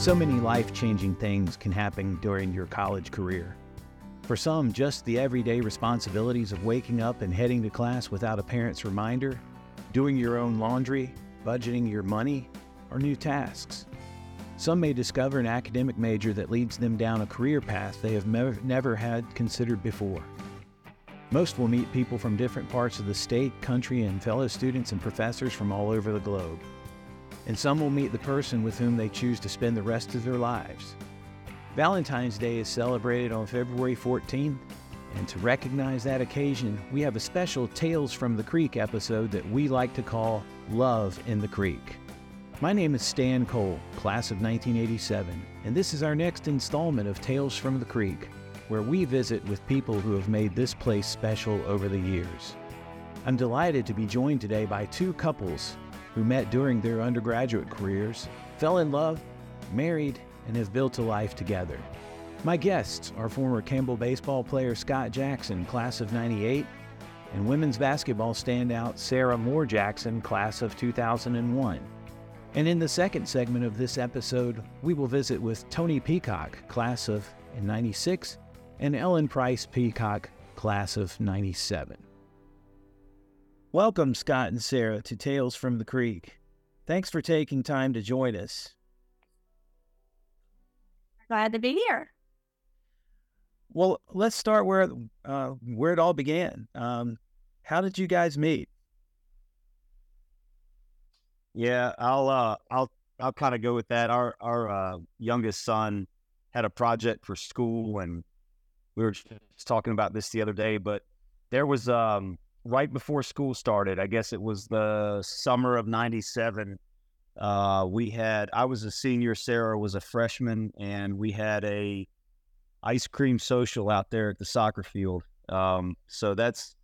So many life changing things can happen during your college career. For some, just the everyday responsibilities of waking up and heading to class without a parent's reminder, doing your own laundry, budgeting your money, are new tasks. Some may discover an academic major that leads them down a career path they have never had considered before. Most will meet people from different parts of the state, country, and fellow students and professors from all over the globe. And some will meet the person with whom they choose to spend the rest of their lives. Valentine's Day is celebrated on February 14th, and to recognize that occasion, we have a special Tales from the Creek episode that we like to call Love in the Creek. My name is Stan Cole, class of 1987, and this is our next installment of Tales from the Creek, where we visit with people who have made this place special over the years. I'm delighted to be joined today by two couples who met during their undergraduate careers, fell in love, married, and have built a life together. My guests are former Campbell baseball player Scott Jackson, class of 98, and women's basketball standout Sara Moore Jackson, class of 2001. And in the second segment of this episode, we will visit with Tony Peacock, class of 96, and Ellen Price Peacock, class of 97. Welcome, Scott and Sara, to Tales from the Creek. Thanks for taking time to join us. Glad to be here. Well, let's start where uh, where it all began. Um, how did you guys meet? Yeah, I'll uh, I'll I'll kind of go with that. Our our uh, youngest son had a project for school, and we were just talking about this the other day. But there was um, right before school started. I guess it was the summer of '97. Uh, we had I was a senior, Sara was a freshman, and we had a ice cream social out there at the soccer field. Um, so that's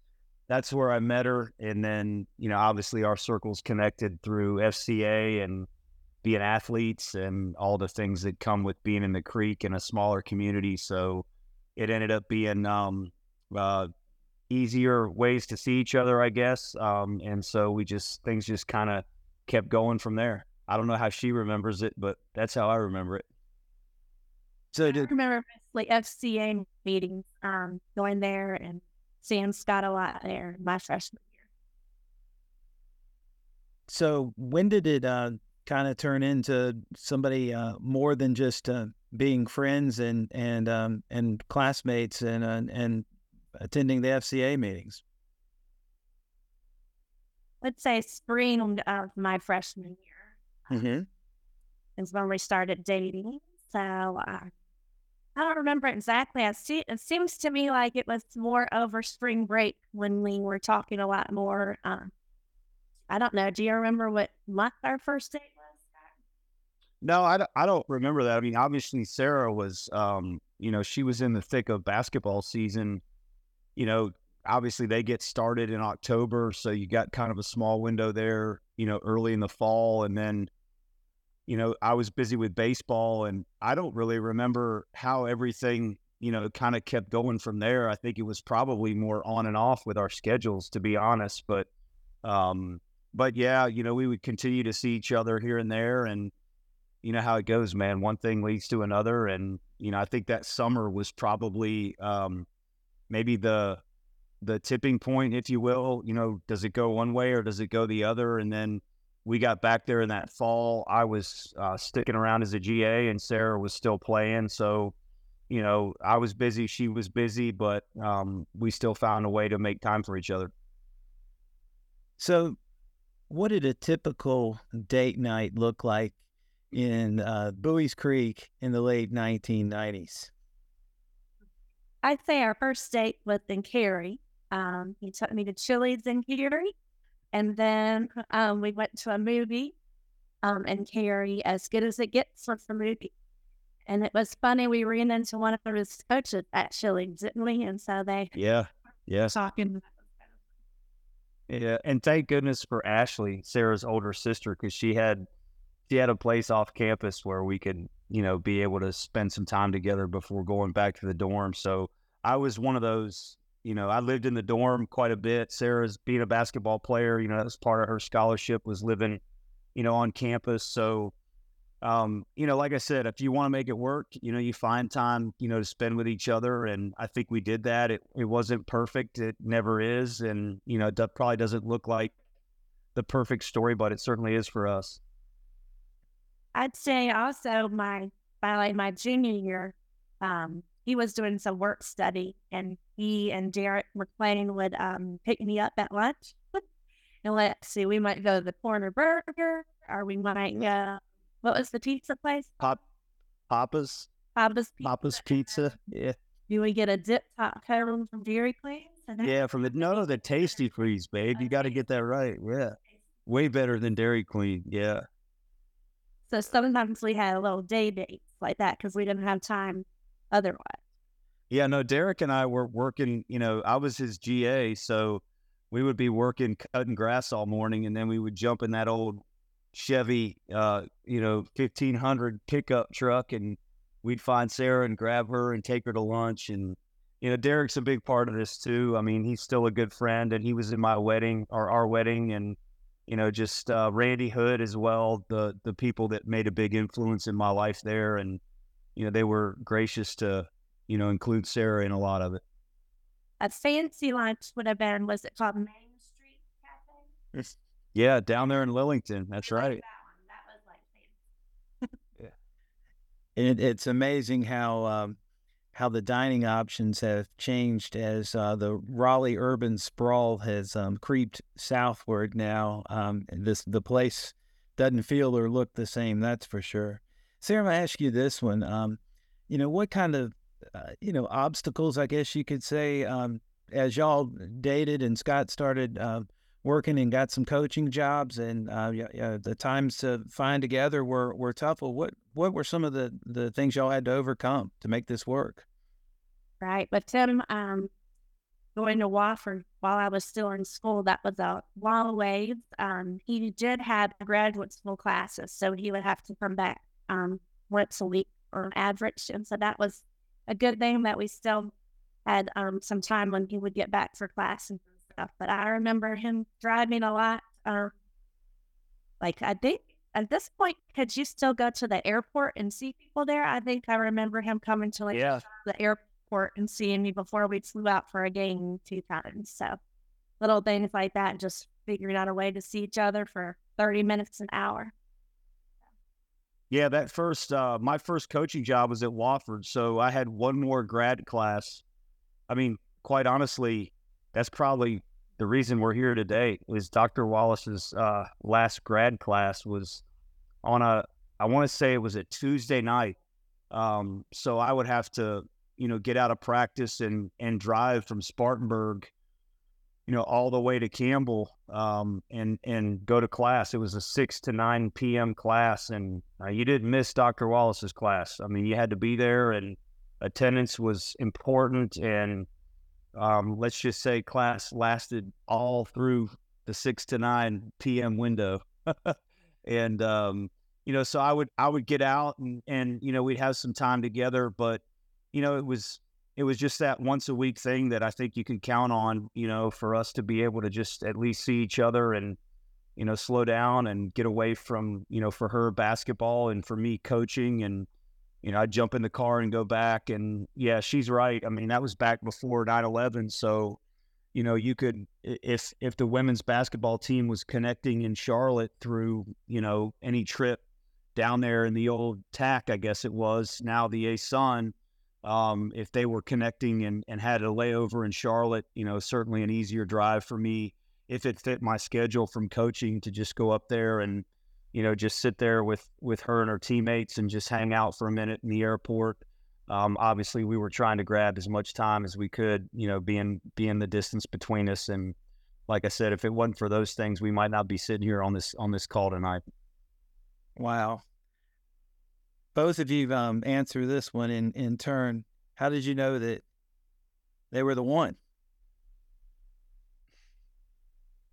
that's where I met her. And then, you know, obviously our circles connected through FCA and being athletes and all the things that come with being in the creek in a smaller community. So it ended up being um, uh, easier ways to see each other, I guess. Um, and so we just, things just kind of kept going from there. I don't know how she remembers it, but that's how I remember it. So did, I remember like FCA meetings, um, going there and Sam Scott a lot there my freshman year. So when did it uh, kind of turn into somebody uh, more than just uh, being friends and and um, and classmates and uh, and attending the FCA meetings? Let's say spring of my freshman year mm-hmm. is when we started dating. So uh, I don't remember exactly. I see, it seems to me like it was more over spring break when we were talking a lot more. Um, I don't know. Do you remember what month our first date was? No, I don't, I don't remember that. I mean, obviously Sara was, um, you know, she was in the thick of basketball season. You know, obviously they get started in October, so you got kind of a small window there. You know, early in the fall, and then you know, I was busy with baseball and I don't really remember how everything, you know, kind of kept going from there. I think it was probably more on and off with our schedules, to be honest. But, um, but yeah, you know, we would continue to see each other here and there and, you know how it goes, man. One thing leads to another. And, you know, I think that summer was probably, um, maybe the, the tipping point, if you will, you know, does it go one way or does it go the other? And then, we got back there in that fall. I was uh, sticking around as a GA, and Sara was still playing. So, you know, I was busy, she was busy, but um, we still found a way to make time for each other. So, what did a typical date night look like in uh, Buies Creek in the late 1990s? I'd say our first date was in Cary. Um, he took me to Chili's in Cary. And then um, we went to a movie um, and Cary, As Good as It Gets was the movie. And it was funny. We ran into one of his coaches at Chili's, didn't we? And so they yeah, yeah, talking. Yeah, and thank goodness for Ashley, Sara's older sister, because she had she had a place off campus where we could, you know, be able to spend some time together before going back to the dorm. So I was one of those you know, I lived in the dorm quite a bit. Sara's being a basketball player, you know, that was part of her scholarship was living, you know, on campus. So, um, you know, like I said, if you want to make it work, you know, you find time, you know, to spend with each other. And I think we did that. It, it wasn't perfect. It never is. And, you know, that probably doesn't look like the perfect story, but it certainly is for us. I'd say also my, by like my junior year, um, he was doing some work study and he and Derek planning would um, pick me up at lunch. and let's see, we might go to the corner burger or we might go what was the pizza place? Pop, Papa's. Papa's Pizza. Papa's Pizza. Yeah. Do we get a dip top cone from Dairy Queen? Yeah, from the no, the Tastee Freez, babe. You got to get that right. Yeah, way better than Dairy Queen. Yeah. So sometimes we had a little day dates like that because we didn't have time otherwise. Yeah, no, Derek and I were working. You know, I was his GA, so we would be working cutting grass all morning, and then we would jump in that old Chevy, uh, you know, 1500 pickup truck and we'd find Sara and grab her and take her to lunch. And, you know, Derek's a big part of this too. I mean, he's still a good friend and he was in my wedding or our wedding and, you know, just uh, Randy Hood as well, the, the people that made a big influence in my life there. And, you know, they were gracious to, you know, include Sara in a lot of it. A fancy lunch would have been, was it called Main Street Cafe? Yeah, down there in Lillington. That's right. yeah. It, it's amazing how um, how the dining options have changed as uh, the Raleigh urban sprawl has um, creeped southward. Now, um, this the place doesn't feel or look the same. That's for sure. Sara, I'm gonna ask you this one. Um, you know, what kind of uh, you know obstacles, I guess you could say, um, as y'all dated and Scott started uh, working and got some coaching jobs, and uh, yeah, yeah, the times to find together were were tough. Well, what what were some of the the things y'all had to overcome to make this work? Right, but Tim, um, going to Wofford while I was still in school, that was a long ways. Um, he did have graduate school classes, so he would have to come back um, once a week or average, and so that was a good thing that we still had um, some time when he would get back for class and stuff. But I remember him driving a lot. Uh, like I think at this point, could you still go to the airport and see people there? I think I remember him coming to like yeah. the airport and seeing me before we flew out for a game two times. So little things like that, just figuring out a way to see each other for 30 minutes an hour. Yeah, that first, uh, my first coaching job was at Wofford. So I had one more grad class. I mean, quite honestly, that's probably the reason we're here today is Dr. Wallace's uh, last grad class was on a, I want to say it was a Tuesday night. Um, so I would have to, you know, get out of practice and, and drive from Spartanburg, you know, all the way to Campbell um, and, and go to class. It was a 6 to 9 p.m. class and uh, you didn't miss Dr. Wallace's class. I mean, you had to be there and attendance was important and, um, let's just say class lasted all through the 6 to 9 p.m window and um, you know so i would i would get out and and you know we'd have some time together but you know it was it was just that once a week thing that i think you can count on you know for us to be able to just at least see each other and you know slow down and get away from you know for her basketball and for me coaching and you know, I'd jump in the car and go back. And yeah, she's right. I mean, that was back before 9 11. So, you know, you could, if, if the women's basketball team was connecting in Charlotte through, you know, any trip down there in the old TAC, I guess it was now the ASUN, um, if they were connecting and, and had a layover in Charlotte, you know, certainly an easier drive for me if it fit my schedule from coaching to just go up there and, you know, just sit there with with her and her teammates and just hang out for a minute in the airport. Um, obviously, we were trying to grab as much time as we could, you know, being being the distance between us. And like I said, if it wasn't for those things, we might not be sitting here on this on this call tonight. Wow. Both of you um, answer this one in in turn. How did you know that they were the one?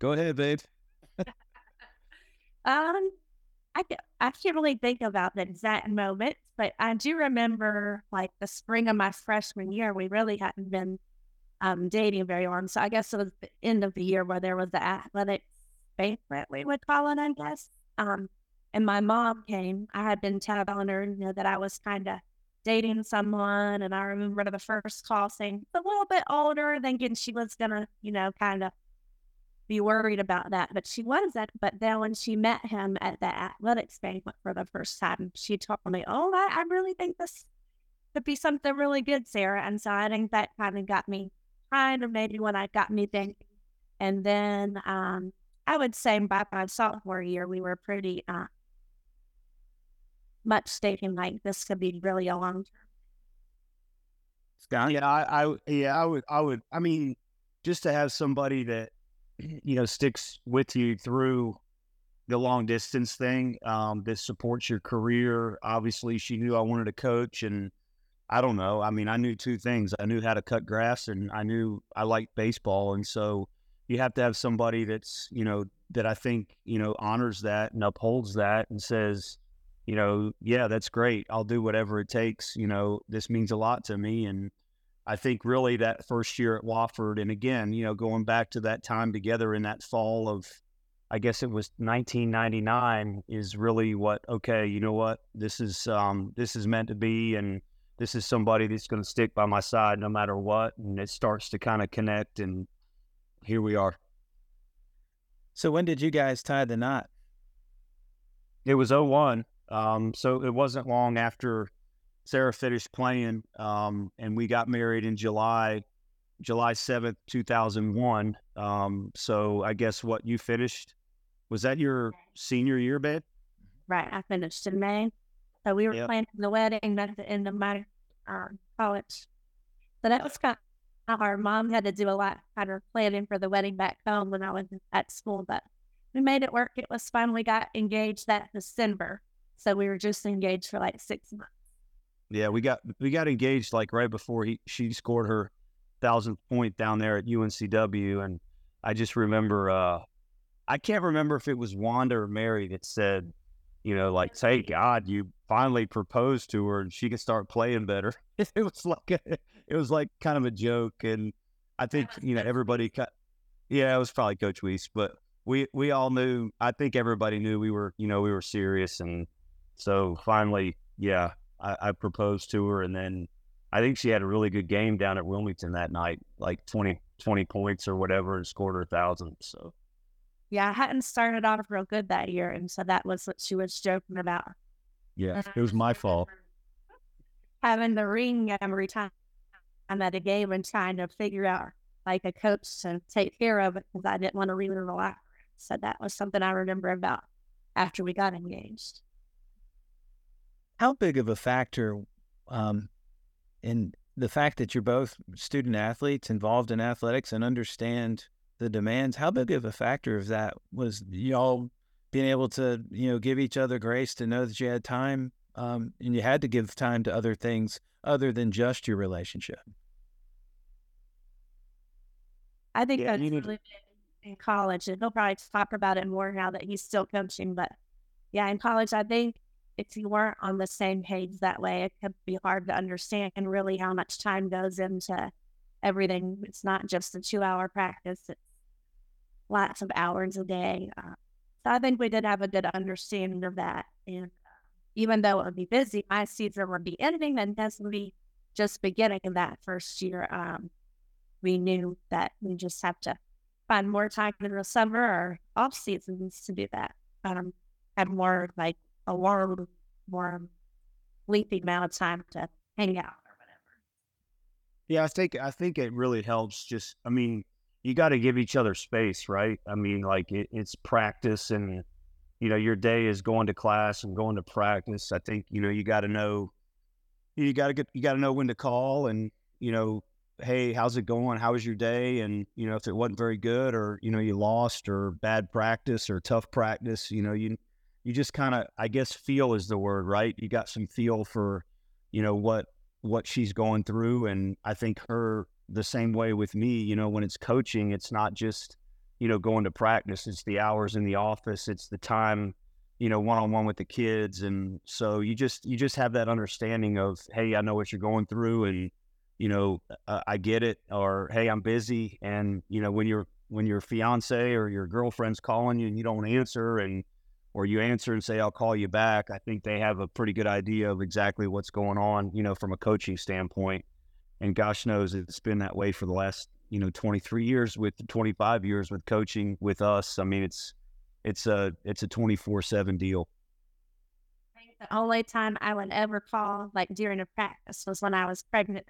Go ahead, babe. um, I, I can't really think about the exact moment, but I do remember like the spring of my freshman year, we really hadn't been um, dating very long. So I guess it was the end of the year where there was the athletic banquet, we would call it, I guess. Um, And my mom came. I had been telling her, you know, that I was kind of dating someone. And I remember the first call saying, a little bit older, thinking she was going to, you know, kind of be worried about that. But she wasn't. But then when she met him at the athletics banquet for the first time, she told me, oh, I, I really think this could be something really good, Sara. And so I think that kind of got me kind of maybe when I got me thinking. And then um, I would say by my sophomore year, we were pretty uh, much stating like this could be really a long term. Yeah, I, I, yeah, I would, I would, I mean, just to have somebody that, you know, sticks with you through the long distance thing, um, that supports your career. Obviously, she knew I wanted to coach, and I don't know. I mean, I knew two things. I knew how to cut grass, and I knew I liked baseball, and so you have to have somebody that's, you know, that I think, you know, honors that and upholds that and says, you know, yeah, that's great. I'll do whatever it takes. You know, this means a lot to me. And I think really that first year at Wofford, and again, you know, going back to that time together in that fall of, I guess it was 1999, is really what okay, you know what, this is um, this is meant to be, and this is somebody that's going to stick by my side no matter what, and it starts to kind of connect, and here we are. So when did you guys tie the knot? It was 01. Um, so it wasn't long after Sarah finished playing, um, and we got married in July, July seventh, two thousand one. Um, so I guess what you finished was that your senior year, babe? Right, I finished in May, so we were yep. planning the wedding at the end of my uh, college. So that was kind of our mom had to do a lot kind of planning for the wedding back home when I was at school, but we made it work. It was fun. We got engaged that December. So we were just engaged for like six months. Yeah, we got we got engaged like right before he she scored her thousandth point down there at UNCW, and I just remember uh I can't remember if it was Wanda or Mary that said, you know, like, "Thank God you finally proposed to her and she can start playing better." it was like a, it was like kind of a joke, and I think you know everybody cut. Yeah, it was probably Coach Weiss, but we we all knew. I think everybody knew we were you know we were serious and so finally, yeah, I, I, proposed to her, and then I think she had a really good game down at Wilmington that night, like 20, 20 points or whatever, and scored her a thousand. So, yeah, I hadn't started off real good that year, and so that was what she was joking about. Yeah, it was my fault. Having the ring every time I'm at a game and trying to figure out like a coach to take care of it because I didn't want to leave her locker. So that was something I remember about after we got engaged how big of a factor um, in the fact that you're both student athletes involved in athletics and understand the demands how big of a factor of that was y'all being able to you know give each other grace to know that you had time um, and you had to give time to other things other than just your relationship? I think yeah, that's really in college and he'll probably talk about it more now that he's still coaching but yeah in college i think if you weren't on the same page that way, it could be hard to understand and really how much time goes into everything. It's not just a two hour practice, it's lots of hours a day. Uh, so I think we did have a good understanding of that. And uh, even though it would be busy, my season would be ending and this would be just beginning in that first year. Um, we knew that we just have to find more time in the summer or off seasons to do that. Um, have more like a warm, warm, lengthy amount of time to hang out or whatever. Yeah, I think I think it really helps. Just, I mean, you got to give each other space, right? I mean, like it, it's practice, and you know, your day is going to class and going to practice. I think you know you got to know, you got to get, you got to know when to call, and you know, hey, how's it going? How was your day? And you know, if it wasn't very good, or you know, you lost, or bad practice, or tough practice, you know, you you just kind of i guess feel is the word right? You got some feel for you know what what she's going through and i think her the same way with me you know when it's coaching it's not just you know going to practice it's the hours in the office it's the time you know one on one with the kids and so you just you just have that understanding of hey i know what you're going through and you know uh, i get it or hey i'm busy and you know when your when your fiance or your girlfriend's calling you and you don't answer and or you answer and say, I'll call you back, I think they have a pretty good idea of exactly what's going on, you know, from a coaching standpoint. And gosh knows it's been that way for the last, you know, 23 years with 25 years with coaching with us. I mean, it's, it's a, it's a 24 seven deal. The only time I would ever call, like during a practice, was when I was pregnant.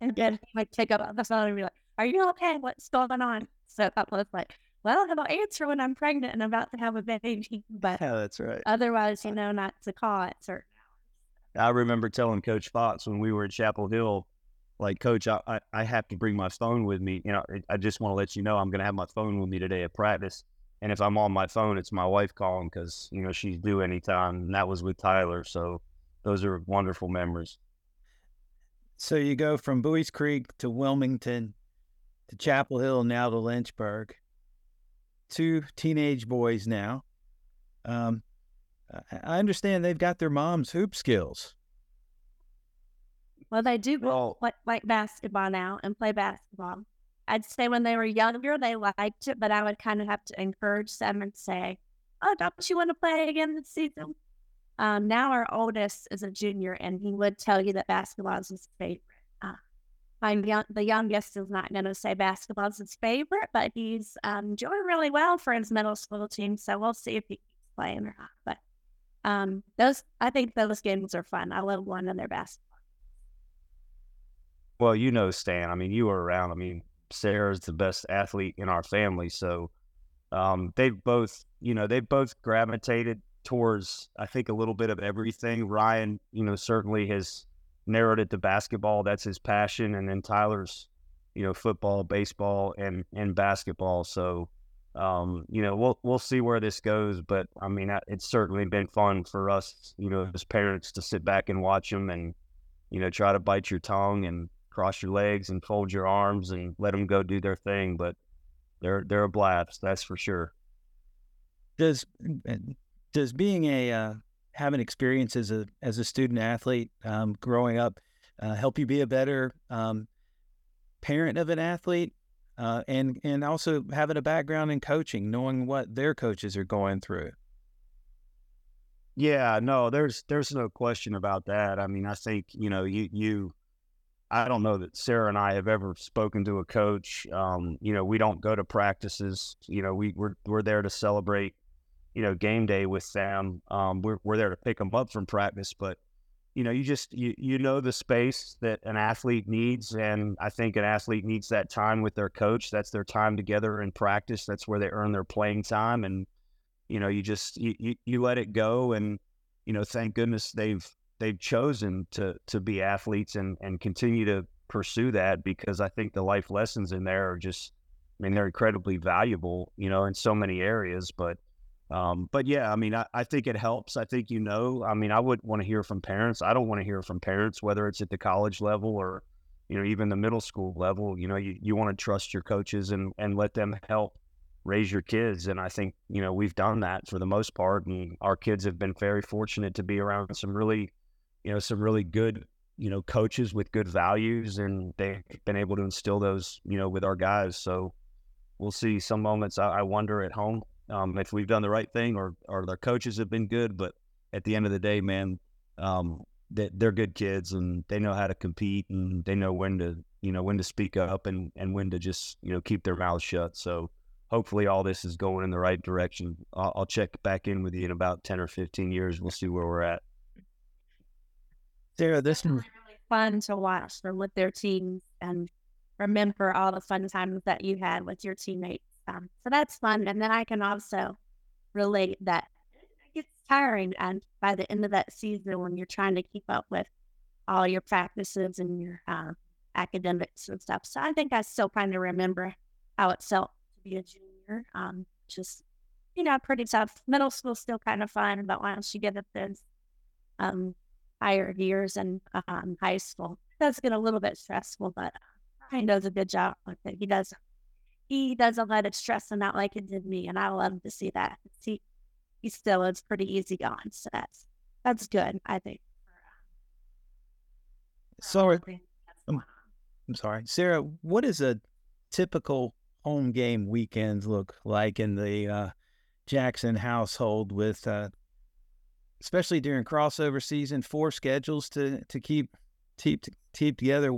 And then he would pick up the phone and be like, Are you okay? What's going on? So I was like, well, I'll answer when I'm pregnant and about to have a baby. But yeah, that's right. Otherwise, you know, not to call at certain hours. I remember telling Coach Fox when we were at Chapel Hill, like, Coach, I, I, I have to bring my phone with me. You know, I just want to let you know I'm going to have my phone with me today at practice. And if I'm on my phone, it's my wife calling because, you know, she's due anytime. And that was with Tyler. So those are wonderful memories. So you go from Buies Creek to Wilmington to Chapel Hill, now to Lynchburg two teenage boys now. Um, I understand they've got their mom's hoop skills. Well, they do well, like, like basketball now and play basketball. I'd say when they were younger, they liked it, but I would kind of have to encourage them and say, "Oh, don't you want to play again this season?" Um, now our oldest is a junior, and he would tell you that basketball is his favorite. I'm young, the youngest is not going to say basketball is his favorite, but he's um, doing really well for his middle school team. So we'll see if he keeps playing or not. But um, those, I think those games are fun. I love one of their basketball. Well, you know, Stan. I mean, you were around. I mean, Sara's the best athlete in our family, so um, they've both, you know, they've both gravitated towards, I think, a little bit of everything. Ryan, you know, certainly has narrowed it to basketball. That's his passion, and then Tyler's, you know, football, baseball, and and basketball. So, um, you know, we'll we'll see where this goes. But I mean, it's certainly been fun for us, you know, as parents to sit back and watch them, and you know, try to bite your tongue and cross your legs and fold your arms and let them go do their thing. But they're they're a blast, that's for sure. Does does being a uh, having experience as a as a student athlete, um, growing up, uh, help you be a better um, parent of an athlete, uh, and and also having a background in coaching, knowing what their coaches are going through. Yeah, no, there's there's no question about that. I mean, I think you know you you. I don't know that Sara and I have ever spoken to a coach. Um, you know, we don't go to practices. You know, we we're we're there to celebrate you know, game day with them. Um, we're, we're there to pick them up from practice, but you know, you just you you know the space that an athlete needs, and I think an athlete needs that time with their coach. That's their time together in practice. That's where they earn their playing time, and you know, you just you you, you let it go, and you know, thank goodness they've they've chosen to to be athletes and and continue to pursue that because I think the life lessons in there are just, I mean, they're incredibly valuable, you know, in so many areas, but um, but yeah, I mean, I, I, think it helps. I think you know. I mean, I would want to hear from parents. I don't want to hear from parents, whether it's at the college level or, you know, even the middle school level. You know, you, you want to trust your coaches and and let them help raise your kids. And I think you know we've done that for the most part, and our kids have been very fortunate to be around some really, you know, some really good you know coaches with good values, and they've been able to instill those you know with our guys. So we'll see. Some moments I, I wonder at home um, if we've done the right thing or or their coaches have been good. But at the end of the day, man, um, they, they're good kids and they know how to compete and they know when to you know when to speak up and and when to just you know keep their mouths shut. So hopefully all this is going in the right direction. I'll, I'll check back in with you in about ten or fifteen years. We'll see where we're at. Sara, this is really fun to watch with their teams and remember all the fun times that you had with your teammates. Um, so that's fun. And then I can also relate that it gets tiring. And by the end of that season, when you're trying to keep up with all your practices and your uh, academics and stuff. So I think I still kind of remember how it felt to be a junior. Um, just, you know, pretty tough. Middle school still kind of fun, but once you get up those um, higher years and um, high school, it does get a little bit stressful, but Ryan does a good job with it. He does he doesn't let it stress him out like it did me, and I love to see that. He he still is pretty easy going, so that's that's good, I think. Sorry, I'm, I'm sorry, Sara. What is a typical home game weekends look like in the uh, Jackson household with, uh, especially during crossover season, four schedules to to keep keep keep together.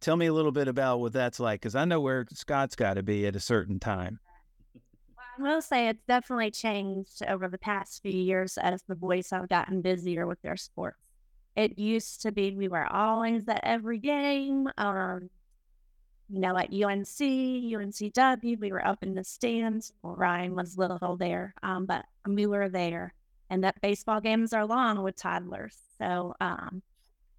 Tell me a little bit about what that's like, because I know where Scott's got to be at a certain time. I will say it's definitely changed over the past few years as the boys have gotten busier with their sports. It used to be we were always at every game. Um, you know, at UNC, UNCW, we were up in the stands. Ryan was little there, um, but we were there. And that baseball games are long with toddlers. So um,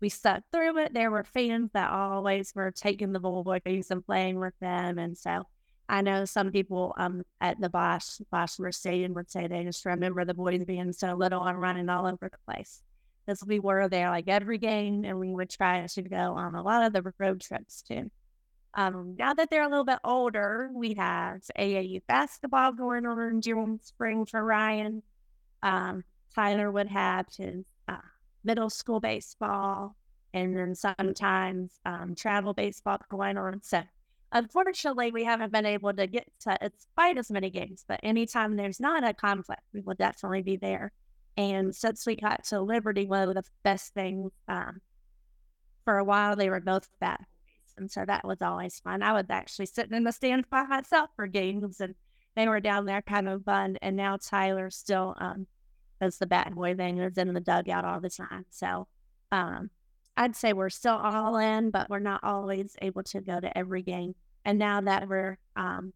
we stuck through it. There were fans that always were taking the boys and playing with them. And so I know some people um, at the Bosch, Boshamer Stadium would say they just remember the boys being so little and running all over the place. Because we were there like every game and we would try to go on a lot of the road trips too. Um, now that they're a little bit older, we have AAU basketball going on during spring for Ryan. Um, Tyler would have his middle school baseball, and then sometimes um, travel baseball going on. So, unfortunately, we haven't been able to get to it's quite as many games. But anytime there's not a conflict, we will definitely be there. And since we got to Liberty, one of the best things um, for a while, they were both bad and so that was always fun. I was actually sitting in the stands by myself for games, and they were down there kind of fun. And now Tyler still um, does the bad boy thing, is in the dugout all the time. So um, I'd say we're still all in, but we're not always able to go to every game. And now that we're um,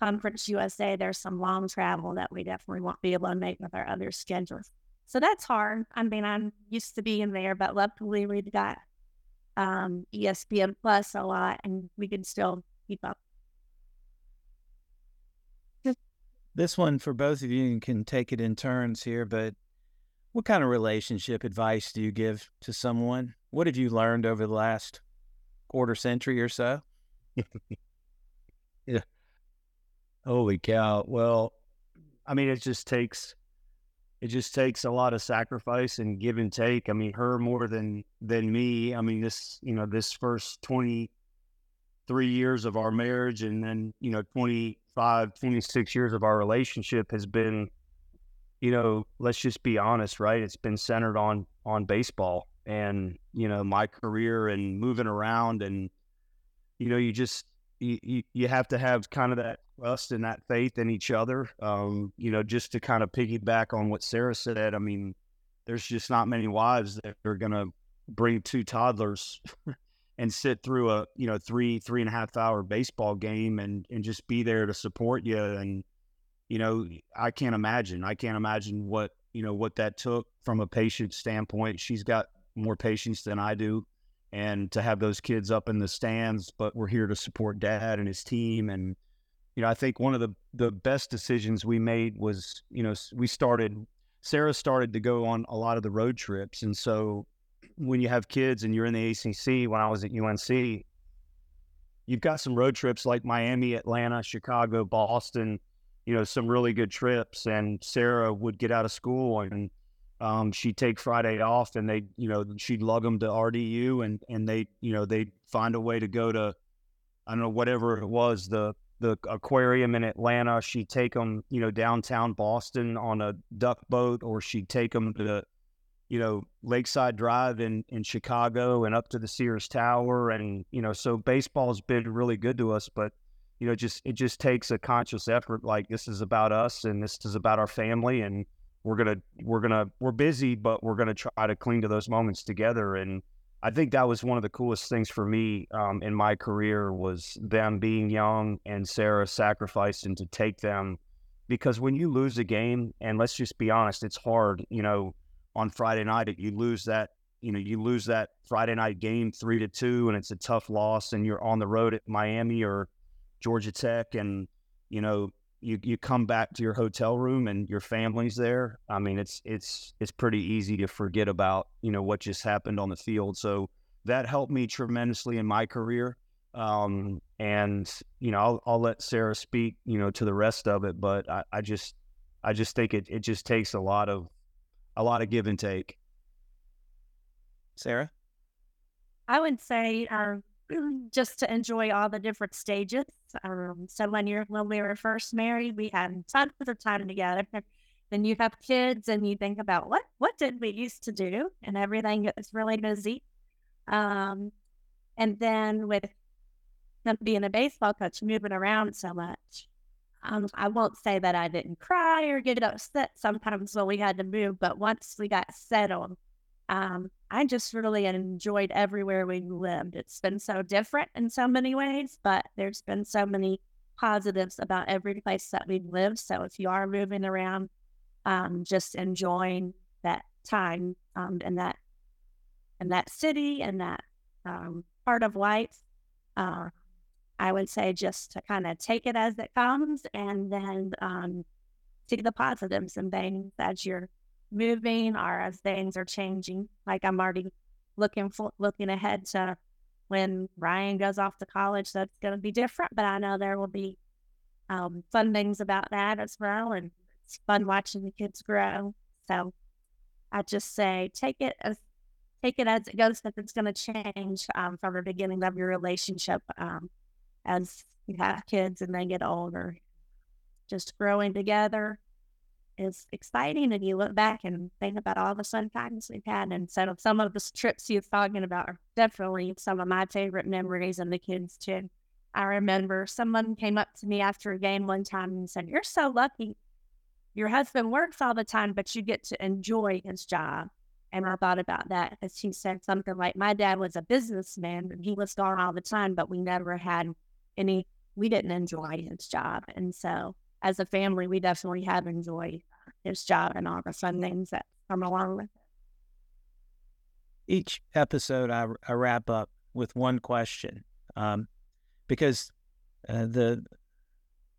Conference USA, there's some long travel that we definitely won't be able to make with our other schedules. So that's hard. I mean, I'm used to being there, but luckily we've got um, ESPN Plus a lot, and we can still keep up. This one for both of you can take it in turns here, but what kind of relationship advice do you give to someone? What have you learned over the last quarter century or so? yeah. Holy cow. Well, I mean, it just takes it just takes a lot of sacrifice and give and take. I mean, her more than than me. I mean, this you know this first twenty three years of our marriage, and then you know 25, 26 years of our relationship has been, you know, let's just be honest, right? It's been centered on on baseball and you know my career and moving around, and you know you just you, you have to have kind of that trust and that faith in each other. Um, you know, just to kind of piggyback on what Sara said, I mean, there's just not many wives that are going to bring two toddlers and sit through a, you know, three, three and a half hour baseball game and, and just be there to support you. And, you know, I can't imagine, I can't imagine what, you know, what that took from a patient standpoint. She's got more patience than I do and to have those kids up in the stands, but we're here to support dad and his team. And, you know, I think one of the, the best decisions we made was, you know, we started, Sara started to go on a lot of the road trips. And so when you have kids and you're in the ACC, when I was at UNC, you've got some road trips like Miami, Atlanta, Chicago, Boston, you know, some really good trips. And Sara would get out of school and um, she'd take Friday off and they, you know, she'd lug them to RDU and, and they, you know, they'd find a way to go to, I don't know, whatever it was, the, the aquarium in Atlanta. She'd take them, you know, downtown Boston on a duck boat, or she'd take them to, you know, Lakeside Drive in, in Chicago and up to the Sears Tower. And, you know, so baseball's been really good to us, but, you know, just, it just takes a conscious effort. Like this is about us and this is about our family. And, we're gonna we're gonna we're busy, but we're gonna try to cling to those moments together. And I think that was one of the coolest things for me um, in my career was them being young and Sara sacrificing to take them. Because when you lose a game, and let's just be honest, it's hard. You know, on Friday night, you lose that. You know, you lose that Friday night game three to two, and it's a tough loss, and you're on the road at Miami or Georgia Tech, and you know you you come back to your hotel room and your family's there. I mean, it's it's it's pretty easy to forget about you know what just happened on the field. So that helped me tremendously in my career. Um, and you know, I'll I'll let Sara speak you know to the rest of it, but I, I just I just think it it just takes a lot of a lot of give and take. Sara, I would say um, just to enjoy all the different stages. Um, so when you're when we were first married, we had tons of time together. Then you have kids, and you think about what what did we used to do, and everything gets really busy. Um, and then with being a baseball coach, moving around so much, um, I won't say that I didn't cry or get upset sometimes when we had to move, but once we got settled, um, I just really enjoyed everywhere we lived. It's been so different in so many ways, but there's been so many positives about every place that we've lived. So if you are moving around, um, just enjoying that time um, and that and that city and that um, part of life. Uh, I would say just to kind of take it as it comes and then um, see the positives and things as you're moving or as things are changing. Like I'm already looking for, looking ahead to when Ryan goes off to college. That's going to be different, but I know there will be um, fun things about that as well, and it's fun watching the kids grow. So I just say take it as take it as it goes because it's going to change um, from the beginning of your relationship um, as you have kids and they get older. Just growing together is exciting, and you look back and think about all the fun times we've had. And so, some of the trips you're talking about are definitely some of my favorite memories, and the kids too. I remember someone came up to me after a game one time and said, "You're so lucky. Your husband works all the time, but you get to enjoy his job." And I thought about that as he said something like, My dad was a businessman and he was gone all the time, but we never had any, we didn't enjoy his job. And so as a family, we definitely have enjoyed his job and all the fun things that come along with it. Each episode, I, I wrap up with one question um, because uh, the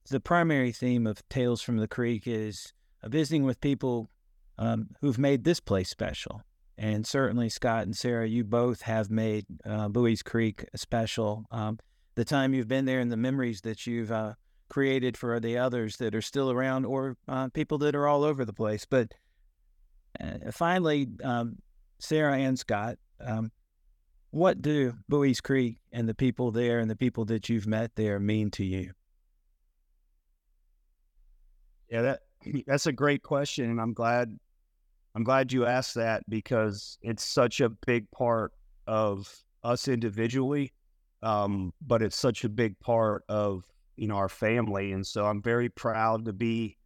the primary theme of Tales from the Creek is visiting with people um, who've made this place special. And certainly, Scott and Sara, you both have made uh, Buies Creek special. Um, the time you've been there and the memories that you've uh, created for the others that are still around or uh, people that are all over the place. But uh, finally, um, Sara and Scott, um, what do Buies Creek and the people there and the people that you've met there mean to you? Yeah, that that's a great question, and I'm glad I'm glad you asked that because it's such a big part of us individually, um, but it's such a big part of you know our family, and so I'm very proud to be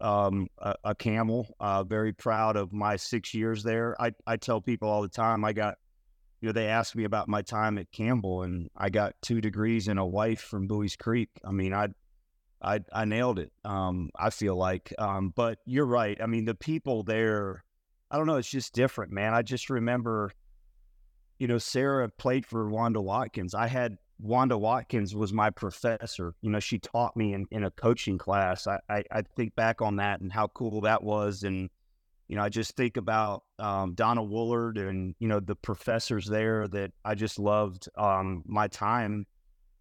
um, a, a, camel. Uh, very proud of my six years there. I I tell people all the time I got. You know, they asked me about my time at Campbell, and I got two degrees and a wife from Buies Creek. I mean, I I I nailed it. Um, I feel like, um, but you're right. I mean, the people there I don't know. It's just different, man. I just remember, you know, Sara played for Wanda Watkins. I had Wanda Watkins was my professor. You know, she taught me in, in a coaching class. I, I, I think back on that and how cool that was. And, you know, I just think about um, Donna Woolard and, you know, the professors there that I just loved um, my time,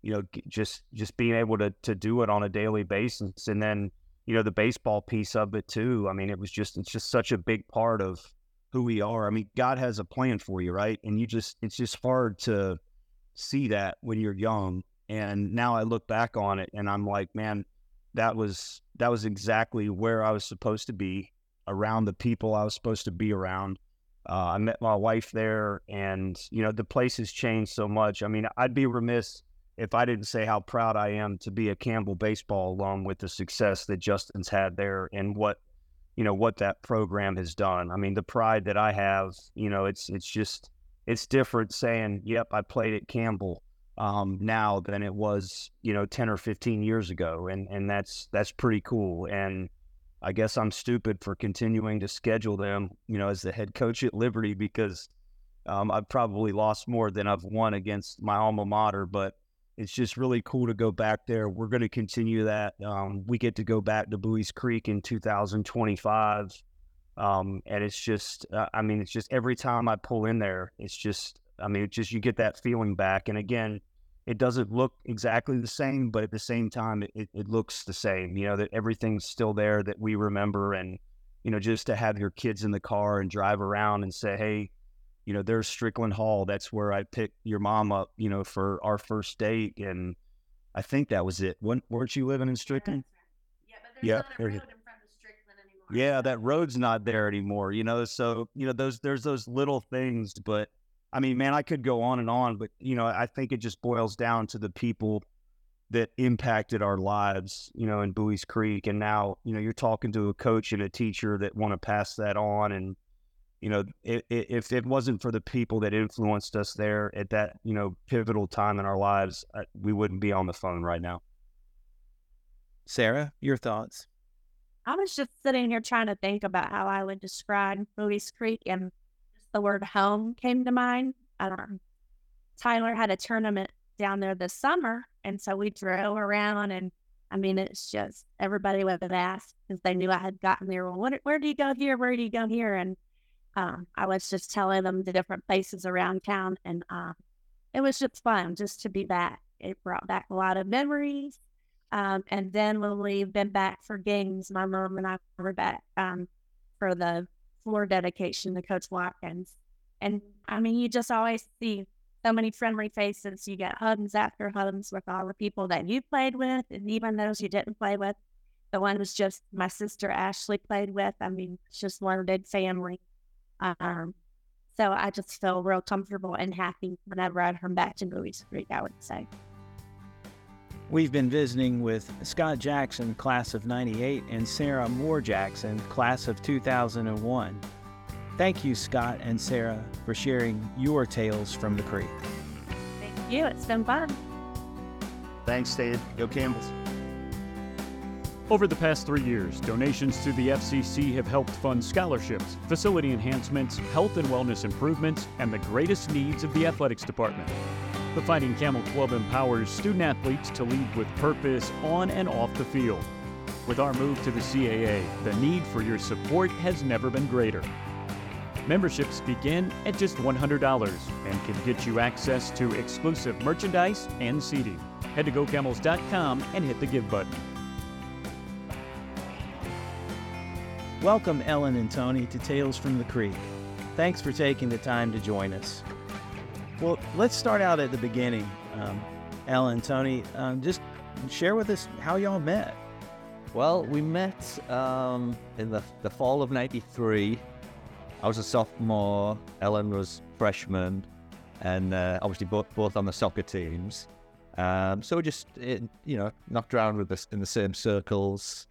you know, just just being able to to do it on a daily basis. And then, you know the baseball piece of it too. I mean, it was just it's just such a big part of who we are. I mean, God has a plan for you, right? And you just it's just hard to see that when you're young. And now I look back on it and I'm like, man, that was that was exactly where I was supposed to be, around the people I was supposed to be around. Uh, I met my wife there, and you know the place has changed so much. I mean, I'd be remiss if I didn't say how proud I am to be a Campbell baseball alum with the success that Justin's had there and what you know what that program has done. I mean, the pride that I have, you know, it's it's just it's different saying, "Yep, I played at Campbell." Um, now than it was, you know, ten or fifteen years ago, and and that's that's pretty cool. And I guess I'm stupid for continuing to schedule them, you know, as the head coach at Liberty because um, I've probably lost more than I've won against my alma mater, but it's just really cool to go back there. We're going to continue that. Um, we get to go back to Buies Creek in 2025. Um, and it's just, uh, I mean, it's just every time I pull in there, it's just, I mean, just you get that feeling back. And again, it doesn't look exactly the same, but at the same time, it, it looks the same, you know, that everything's still there that we remember. And, you know, just to have your kids in the car and drive around and say, hey, you know, there's Strickland Hall. That's where I picked your mom up, you know, for our first date. And I think that was it. When, weren't you living in Strickland? Yeah, but there's Yeah, not a there road in front of Strickland anymore. Yeah, that road's not there anymore, you know. So, you know, those there's those little things, but I mean, man, I could go on and on, but you know, I think it just boils down to the people that impacted our lives, you know, in Buies Creek. And now, you know, you're talking to a coach and a teacher that want to pass that on. And, you know, i i if it wasn't for the people that influenced us there at that, you know, pivotal time in our lives, we wouldn't be on the phone right now. Sara, your thoughts? I was just sitting here trying to think about how I would describe Buies Creek, and the word home came to mind. Um, Tyler had a tournament down there this summer, and so we drove around, and I mean, it's just everybody would have asked because they knew I had gotten there. Well, what, where do you go here? Where do you go here? And um, I was just telling them the different places around town, and uh, it was just fun just to be back. It brought back a lot of memories. Um, and then when we've been back for games, my mom and I were back um, for the floor dedication to Coach Watkins. And I mean, you just always see so many friendly faces. You get hugs after hugs with all the people that you played with, and even those you didn't play with. The one was just my sister Ashley played with. I mean, it's just one big family. Um, so I just feel real comfortable and happy whenever I come back to Buies Creek, I would say. We've been visiting with Scott Jackson, class of 98, and Sara Moore Jackson, class of 2001. Thank you, Scott and Sara, for sharing your tales from the creek. Thank you. It's been fun. Thanks, Dave. Go Campbells. Over the past three years, donations to the FCC have helped fund scholarships, facility enhancements, health and wellness improvements, and the greatest needs of the athletics department. The Fighting Camel Club empowers student athletes to lead with purpose on and off the field. With our move to the CAA, the need for your support has never been greater. Memberships begin at just $100 and can get you access to exclusive merchandise and seating. Head to gocamels.com and hit the give button. Welcome, Ellen and Tony, to Tales from the Creek. Thanks for taking the time to join us. Well, let's start out at the beginning. Um, Ellen, Tony, um, just share with us how y'all met. Well, we met um, in the, the fall of 93. I was a sophomore, Ellen was freshman, and uh, obviously both, both on the soccer teams. Um, so we just, it, you know, knocked around with us in the same circles,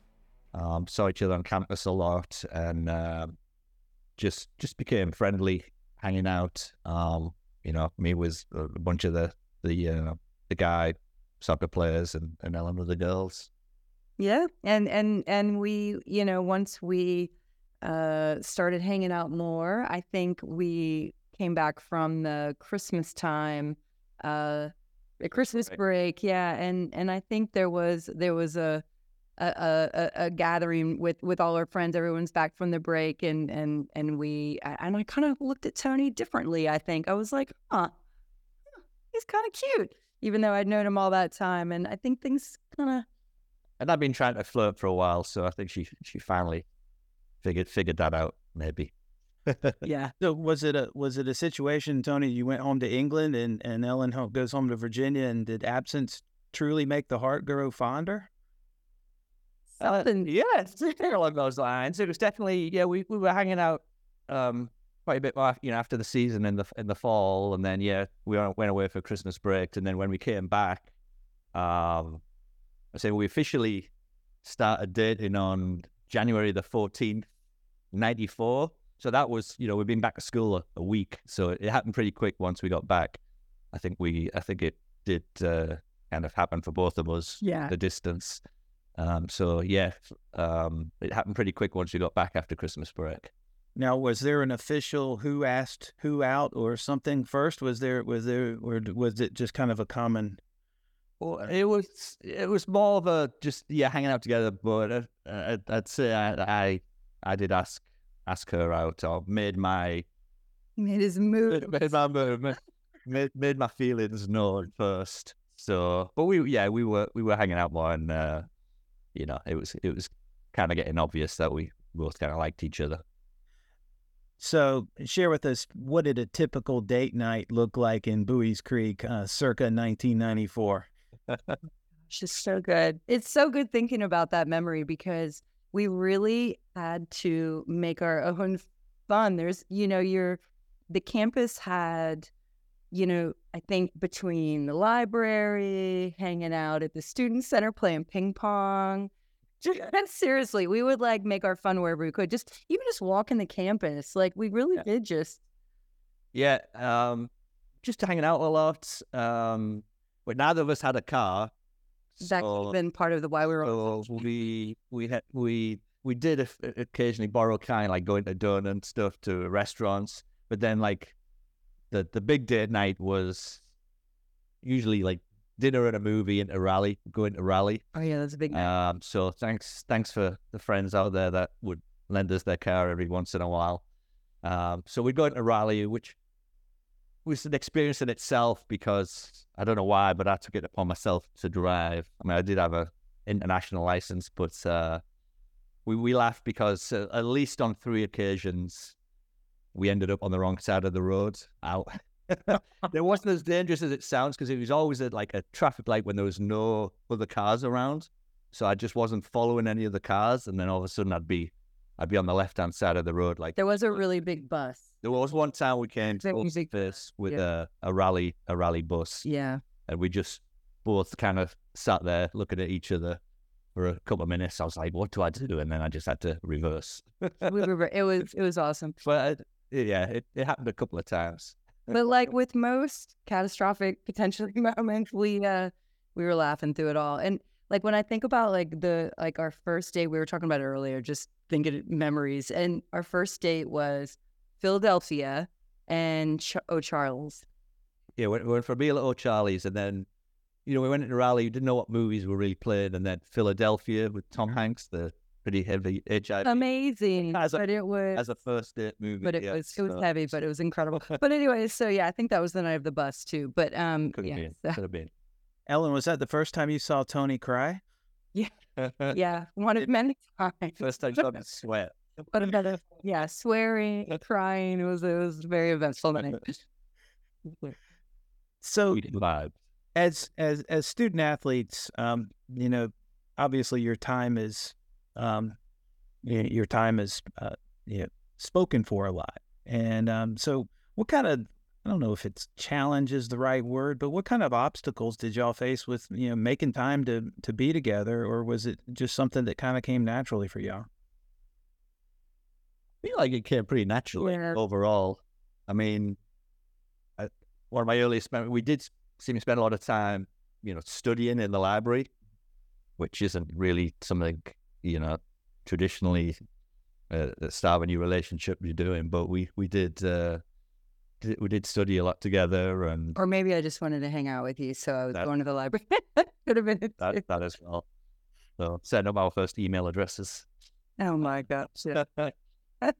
um, saw each other on campus a lot, and uh, just just became friendly, hanging out. Um, you know, me was a bunch of the the uh, the guy soccer players, and, and Ellen with the girls. Yeah, and and and we, you know, once we uh started hanging out more, I think we came back from the Christmas time, uh, the Christmas Right. break, yeah, and and I think there was there was a a, a, a- a gathering with with all our friends. Everyone's back from the break, and and and we I- and I kind of looked at Tony differently. I think I was like, huh, he's kind of cute, even though I'd known him all that time, and I think things kind of and I've been trying to flirt for a while, so I think she she finally figured figured that out. Maybe. yeah. So was it a was it a situation, Tony? You went home to England, and and Ellen goes home to Virginia, and did absence truly make the heart grow fonder? Uh, Something. yeah, something along those lines. It was definitely yeah. We, we were hanging out um quite a bit more, you know, after the season in the in the fall, and then yeah, we went went away for Christmas break, and then when we came back, um, I say we officially started dating on January the fourteenth, ninety four. So that was you know we've been back to school a, a week, so it happened pretty quick once we got back. I think we I think it did uh, kind of happen for both of us Yeah. the distance. Um, so yeah, um, it happened pretty quick once we got back after Christmas break. Now, was there an official who asked who out or something first? Was there was there or was it just kind of a common? Well, it was it was more of a just yeah hanging out together, but uh, I'd, I'd say I, I I did ask ask her out or made my Made his move. made my made, made, made my feelings known first. So, but we yeah we were we were hanging out more, and uh, you know it was it was kind of getting obvious that we both kind of liked each other. So, share with us what did a typical date night look like in Buies Creek, uh, circa 1994? Just so good. It's so good thinking about that memory because we really had to make our own fun. There's, you know, your the campus had, you know, I think between the library, hanging out at the student center, playing ping pong. Just, seriously, we would like make our fun wherever we could. Just even just walking the campus, like we really Yeah. did just. Yeah, um, just hanging out a lot. Um, but neither of us had a car. That could so- been part of the why we were. So we we had we we did occasionally borrow kind like going to dinner and stuff to restaurants, but then like the the big date night was usually like dinner and a movie and a Raleigh, going to Raleigh. Oh yeah, that's a big. Um, so thanks thanks for the friends out there that would lend us their car every once in a while. Um, so we'd go to a Raleigh, which was an experience in itself because I don't know why, but I took it upon myself to drive. I mean, I did have a international license, but uh, we we laughed because uh, at least on three occasions we ended up on the wrong side of the road. Out. it wasn't as dangerous as it sounds because it was always at like a traffic light when there was no other cars around. So I just wasn't following any of the cars, and then all of a sudden I'd be, I'd be on the left hand side of the road. Like There was a really big bus. there was one time we came to this with yeah. a, a Raleigh, a Raleigh bus, Yeah. and we just both kind of sat there looking at each other for a couple of minutes. I was like, "What do I do?" And then I just had to reverse. it was it was awesome. But yeah, it, it happened a couple of times. But like with most catastrophic potentially moments, we uh we were laughing through it all. And like when I think about like the like our first date, we were talking about it earlier, just thinking memories. And our first date was Philadelphia and Ch- O'Charles. yeah, we we went for a meal at O'Charley's, and then, you know, we went into Raleigh. We didn't know what movies were really playing, and then Philadelphia with Tom Hanks, the pretty heavy HIV Amazing. As a- but it was as a first date movie. but it yeah, was it was so heavy, but it was incredible. but anyway, so yeah, I think that was the night of the bus too. But um Could have yeah. been. so- Could have been. Ellen, was that the first time you saw Tony cry? yeah, yeah, one of many times. First time saw me sweat. But another, yeah, swearing, crying. It was it was very eventful night. So, We did vibe. as as as student athletes, um, you know, obviously your time is, um, your time is, uh, you know, spoken for a lot. And um, so, what kind of I don't know if it's challenge is the right word, but what kind of obstacles did y'all face with you know making time to to be together, or was it just something that kind of came naturally for y'all? I feel like it came pretty naturally Yeah. overall. I mean, I, one of my earliest memories, we did seem to spend a lot of time, you know, studying in the library, which isn't really something, you know, traditionally uh, start a new relationship you're doing, but we, we did, uh, did, we did study a lot together and Or maybe I just wanted to hang out with you, so I was That- going to the library. Could have been. it that, that as well. So setting up our first email addresses. Oh my gosh. Yeah.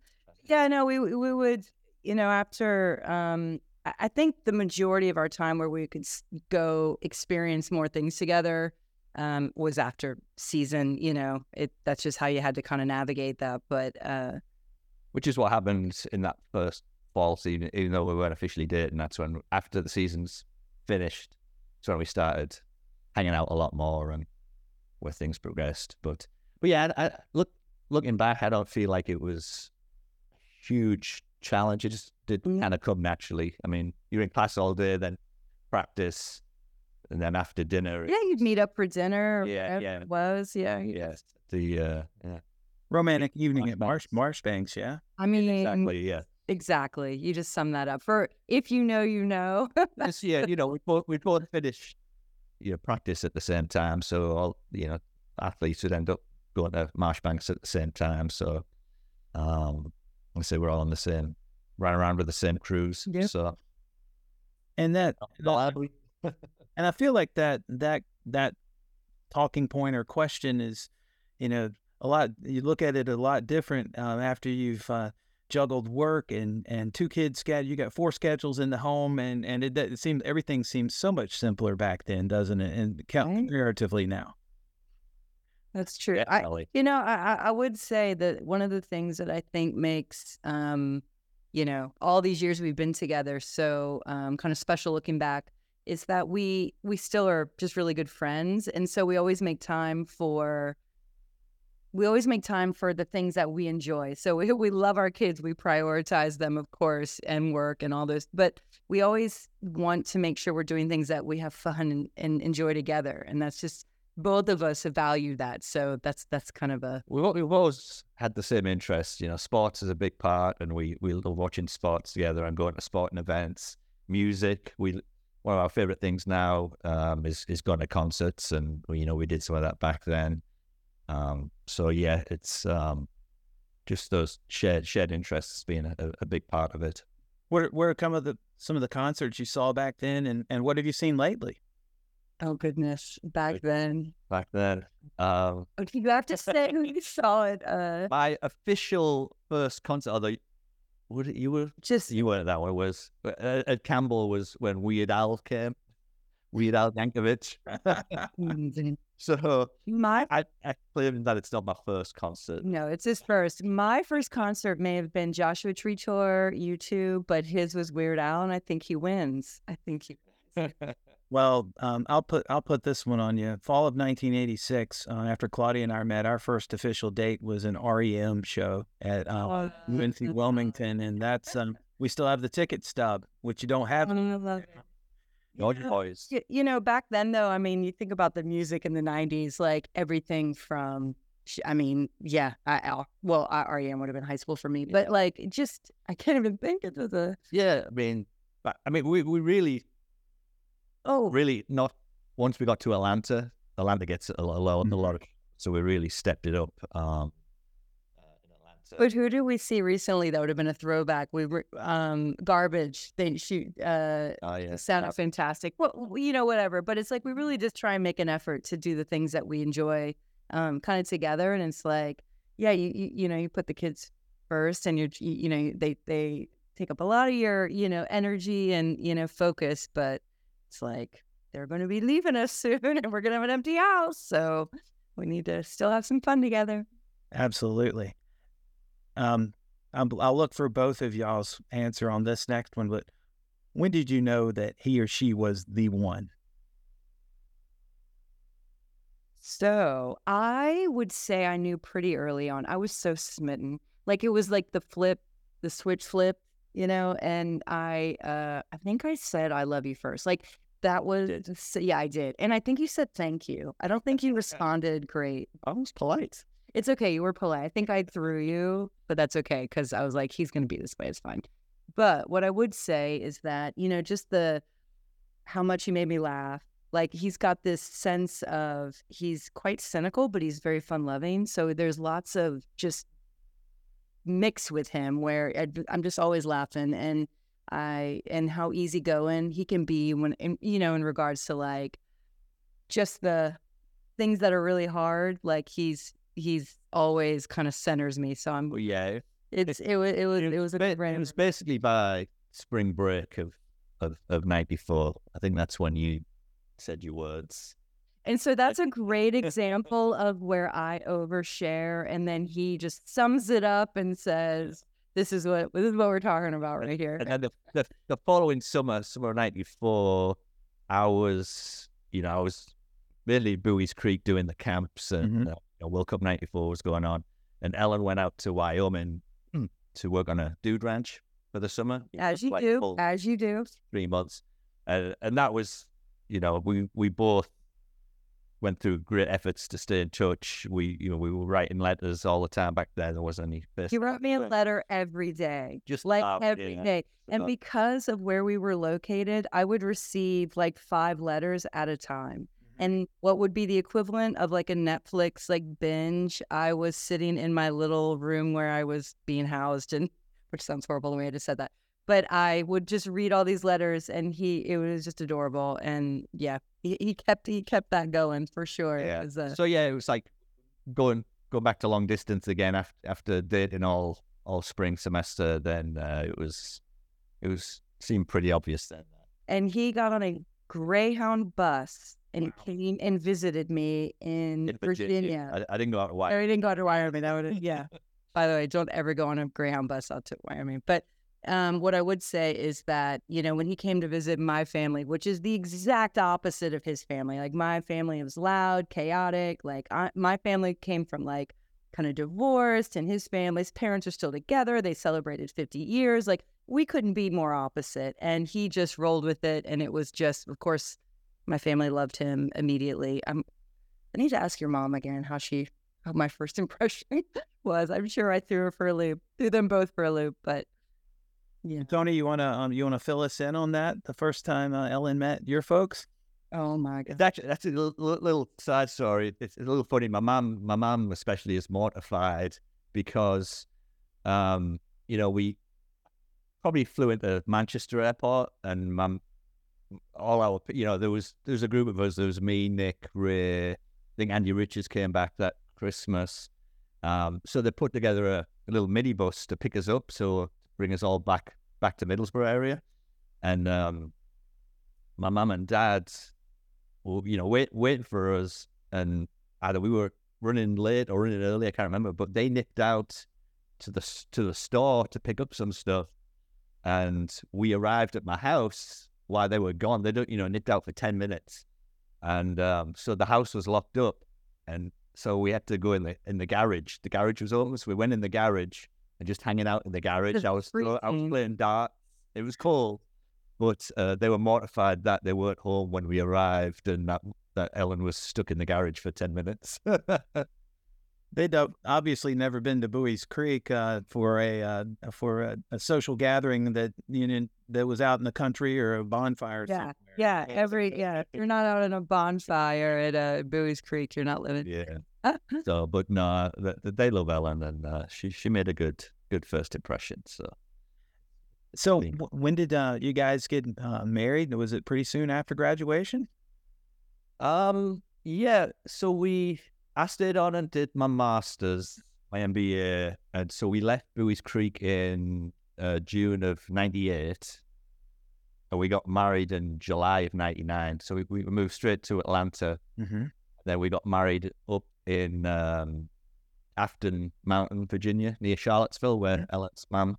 Yeah, no, we we would, you know, after um I think the majority of our time where we could go experience more things together um was after season, you know. It that's just how you had to kind of navigate that, but uh which is what happened in that first fall season. Even though we weren't officially dating, that's when after the season's finished, that's when we started hanging out a lot more and where things progressed. But but yeah, I, I, look looking back, I don't feel like it was a huge challenge. It just did Mm. kind of come naturally. I mean, you're in class all day, then practice, and then after dinner, yeah, you'd meet up for dinner Yeah, whatever yeah. it was. Yeah. yes, the uh, yeah, Romantic evening at Marsh Marshbanks. Marshbanks, yeah. I mean exactly, yeah. exactly. You just sum that up. For if you know, you know. Just, yeah, you know, we both we both finished you know, practice at the same time, so all you know, athletes would end up going to Marshbanks at the same time. So, um, I say we're all on the same, run around with the same crews. Yep. So, And that, glad we- and I feel like that that that talking point or question is, you know, a lot. You look at it a lot different um, after you've uh, juggled work and and two kids scattered. You got four schedules in the home, and and it, it seems everything seems so much simpler back then, doesn't it? And comparatively now. That's true. I. You know, I, I I would say that one of the things that I think makes um, you know, all these years we've been together, so um, kind of special looking back, is that we we still are just really good friends, and so we always make time for we always make time for the things that we enjoy. So we, we love our kids. We prioritize them, of course, and work and all this. But we always want to make sure we're doing things that we have fun and, and enjoy together. And that's just both of us value that. So that's that's kind of a We've, we've always had the same interests. You know, sports is a big part, and we we love watching sports together and going to sporting events. Music, we one of our favorite things now um, is is going to concerts, and you know we did some of that back then. Um, so yeah, it's um, just those shared shared interests being a, a- a big part of it. Where where are some of the some of the concerts you saw back then, and and what have you seen lately? oh goodness back then. Back then, um, You have to say who you saw it. Uh, my official first concert, although would it, you were just you weren't that one was uh, at Campbell was when Weird Al came, Weird Al Yankovic. Mm-hmm. so my I, I claim that it's not my first concert. No, it's his first. My first concert may have been Joshua Tree Tour, U2, but his was Weird Al, and I think he wins. I think he. Well, um, I'll put I'll put this one on you. Fall of 1986. Uh, after Claudia and I met, our first official date was an REM show at uh, UNC Wilmington, and that's um, we still have the ticket stub, which you don't have. Georgia Boys. Y- You know, back then though, I mean, you think about the music in the '90s, like everything from. I mean, yeah, I, I well, I, REM would have been high school for me, but like, just I can't even think of the. Yeah, I mean, but, I mean, we we really, Oh, really not. Once we got to Atlanta, Atlanta gets a, lo- a, lot- a lot of, so we really stepped it up. Um, uh, in Atlanta. But who did we see recently that would have been a throwback? We were um garbage. They shoot uh Oh yeah, sound fantastic. Well, you know, whatever. But it's like we really just try and make an effort to do the things that we enjoy, um, kind of together. And it's like, yeah, you you, you know, you put the kids first, and you're you, you know they they take up a lot of your you know energy and you know focus. But it's like they're going to be leaving us soon, and we're going to have an empty house, so we need to still have some fun together. Absolutely. Um, I'm, I'll look for both of y'all's answer on this next one. But when did you know that he or she was the one? So I would say I knew pretty early on. I was so smitten. Like it was like the flip, the switch flip, you know, and I uh I think I said I love you first. Like that was so- yeah, I did. And I think you said thank you. I don't think you responded great. I was polite. It's okay, you were polite. I think I threw you, but that's okay because I was like, he's gonna be this way, it's fine. But what I would say is that, you know, just the how much he made me laugh. Like he's got this sense of he's quite cynical, but he's very fun loving. So there's lots of just mix with him where I'd- I'm just always laughing and I and how easygoing he can be when in, you know in regards to like just the things that are really hard. Like he's he's always kind of centers me. So I'm Well, yeah, it's it was it was it was a ba- it was basically by spring break of of of '94. I think that's when you said your words. And so that's a great example of where I overshare, and then he just sums it up and says, "This is what this is what we're talking about right here." And then the, the the following summer, summer '94, I was, you know, I was really Buies Creek doing the camps, and Mhm. uh, you know, World Cup '94 was going on, and Ellen went out to Wyoming to work on a dude ranch for the summer. As you like do, as you do. three months, and and that was, you know, we we both went through great efforts to stay in touch. We you know we were writing letters all the time back then. There wasn't any. He Facebook, wrote me a letter every day, Just like about, every yeah. day. And because of where we were located, I would receive like five letters at a time. Mm-hmm. And what would be the equivalent of like a Netflix like binge? I was sitting in my little room where I was being housed, and which sounds horrible the way I just said that. But I would just read all these letters, and he it was just adorable. And yeah, he, he kept he kept that going for sure. It Yeah. was, uh, So yeah, it was like going going back to long distance again after after dating all all spring semester. Then uh, it was it was seemed pretty obvious then. and he got on a Greyhound bus and came and visited me in, In Virginia. I, I didn't go out to Wyoming. I didn't go to Wyoming. That would yeah. By the way, don't ever go on a Greyhound bus out to Wyoming. But um, what I would say is that, you know, when he came to visit my family, which is the exact opposite of his family, like my family was loud, chaotic. Like I, my family came from like kind of divorced, and his family's parents are still together. They celebrated 50 years. Like we couldn't be more opposite. And he just rolled with it. And it was just, of course, my family loved him immediately. I'm, I need to ask your mom again how she, how my first impression was. I'm sure I threw her for a loop, threw them both for a loop, but yeah. Tony, you wanna um, you wanna fill us in on that? The first time uh, Ellen met your folks. Oh my god. Actually that's a little, little, side story. It's a little funny. My mom, my mom especially, is mortified because, um, you know, we probably flew into Manchester Airport, and mum, all our, you know, there was there was a group of us. There was me, Nick, Ray. I think Andy Richards came back that Christmas. Um, so they put together a, a little minibus to pick us up, so bring us all back back to Middlesbrough area, and um, my mum and dad well, you know, wait, waiting for us, and either we were running late or running early, I can't remember, but they nipped out to the to the store to pick up some stuff, and we arrived at my house while they were gone. They don't, you know, nipped out for ten minutes, and um, so the house was locked up, and so we had to go in the in the garage. The garage was open, so we went in the garage and just hanging out in the garage. I was I was playing dart. It was cold, but uh, they were mortified that they weren't home when we arrived, and that that Ellen was stuck in the garage for ten minutes. They'd uh, obviously never been to Buies Creek uh, for a uh, for a, a social gathering that you know that was out in the country or a bonfire. Yeah, somewhere. Yeah. Every yeah. If you're not out on a bonfire at uh, Buies Creek, you're not living. yeah. So, but no, th- th- they love Ellen, and uh, she she made a good good first impression. So So Being- w- when did uh, you guys get uh, married? Was it pretty soon after graduation? Um, yeah. So we, I stayed on and did my masters, my MBA, and so we left Buies Creek in uh, June of '98, and we got married in July of '99. So we, we moved straight to Atlanta. Mm-hmm. Then we got married up in um, Afton Mountain, Virginia, near Charlottesville, where Ellen's mum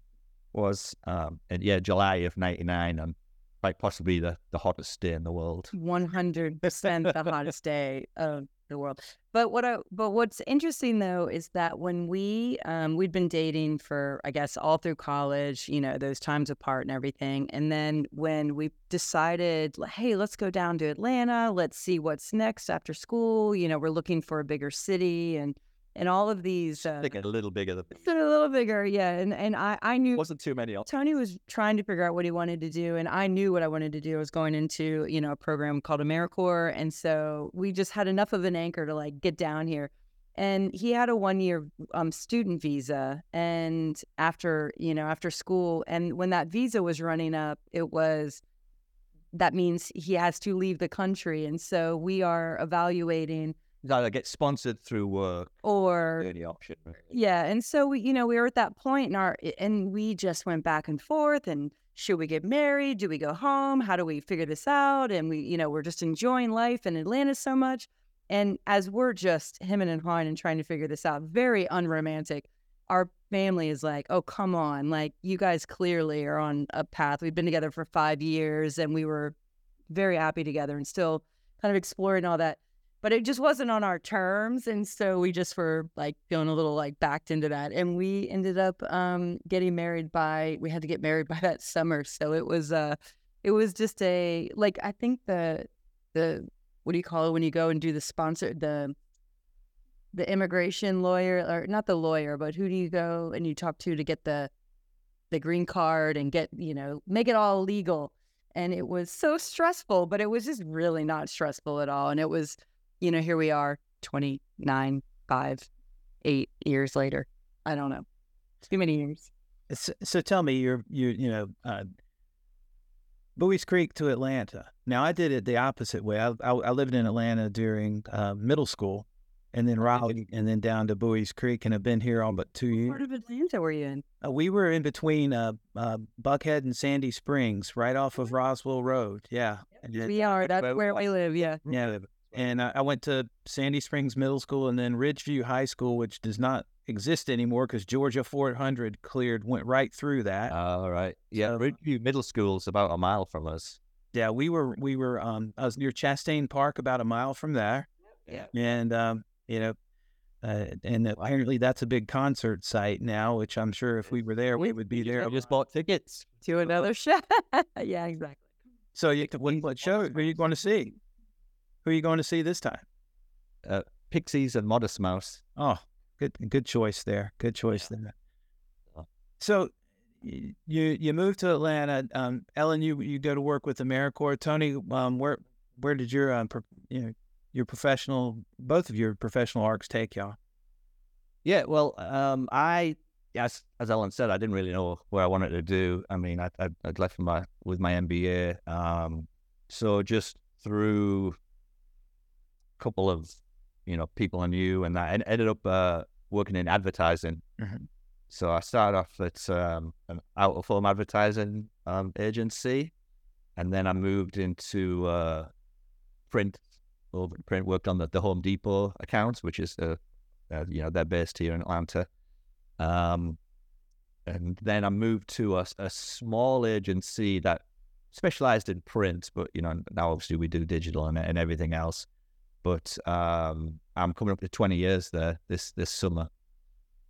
was. Um, and yeah, July of '99, and quite possibly the, the hottest day in the world. One hundred percent the hottest day of the world. But what I, but what's interesting though is that when we um we'd been dating for I guess all through college, you know, those times apart and everything, and then when we decided, hey, let's go down to Atlanta, let's see what's next after school. You know, we're looking for a bigger city and and all of these. Uh, a little bigger than a little bigger, yeah. And and I I knew wasn't too many. Tony was trying to figure out what he wanted to do, and I knew what I wanted to do. I was going into, you know, a program called AmeriCorps, and so we just had enough of an anchor to like get down here. And he had a one-year um, student visa, and after you know, after school, and when that visa was running up, it was that means he has to leave the country, and so we are evaluating Either get sponsored through work, or the option. really. yeah, and so we, you know, we were at that point, and our and we just went back and forth. And should we get married? Do we go home? How do we figure this out? And we, you know, we're just enjoying life in Atlanta so much. And as we're just him and hawing and trying to figure this out, very unromantic. Our family is like, "Oh, come on! Like you guys clearly are on a path. We've been together for five years, and we were very happy together, and still kind of exploring all that." But it just wasn't on our terms and so we just were like feeling a little like backed into that and we ended up um getting married by we had to get married by that summer so it was uh it was just a like i think the the what do you call it when you go and do the sponsor the the immigration lawyer or not the lawyer but who do you go and you talk to to get the the green card and get you know make it all legal and it was so stressful but it was just really not stressful at all and it was you know, here we are 29, 5, 8 years later. I don't know. Too many years. So, so tell me, you're you you know, uh, Buies Creek to Atlanta. Now I did it the opposite way. I I, I lived in Atlanta during uh, middle school, and then Raleigh, and then down to Buies Creek, and have been here all but two What years. part of Atlanta were you in? Uh, we were in between uh, uh, Buckhead and Sandy Springs, right off of Roswell Road. Yeah, it- We are. That's where we live. Yeah. yeah. And I, I went to Sandy Springs Middle School and then Ridgeview High School, which does not exist anymore because Georgia 400 cleared, went right through that. All right. Yeah, So- Ridgeview Middle School's about a mile from us. yeah, we were we were um I was near Chastain Park, about a mile from there. Yeah. and um you know. Uh, and apparently that's a big concert site now, which I'm sure if we were there, we would be there. I just bought tickets. to another show. yeah, exactly. So, you, what, what show? Who are you going to see? Who are you going to see this time? Pixies and Modest Mouse. Oh, good good choice there. Good choice there. Oh. So you you moved to Atlanta. Um, Ellen, you you go to work with AmeriCorps. Tony, um, where where did your um, pro, you know your professional both of your professional arcs take y'all? Yeah, well, um, I as as Ellen said, I didn't really know where I wanted to do. I mean, I, I I'd left my with my MBA, um, so just through couple of you know people I knew, and I en- ended up uh, working in advertising. Mhm. So I started off at um, an out of home advertising um, agency, and then I moved into uh, print. Over print worked on the, the Home Depot accounts, which is uh, uh, you know they're based here in Atlanta. Um, and then I moved to a, a small agency that specialized in print, but you know now obviously we do digital and, and everything else. But um, I'm coming up to 20 years there this this summer.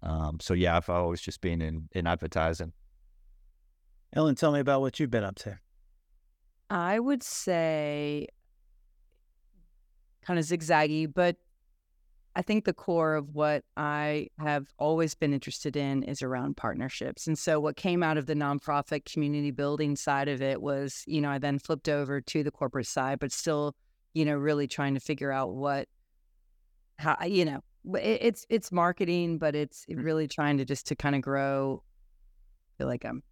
Um, so yeah, I've always just been in in advertising. Ellen, tell me about what you've been up to. I would say kind of zigzaggy, but I think the core of what I have always been interested in is around partnerships. And so what came out of the nonprofit community building side of it was, you know, I then flipped over to the corporate side, but still, you know, really trying to figure out what how you know, it's it's marketing, but it's really trying to just to kind of grow I feel like I'm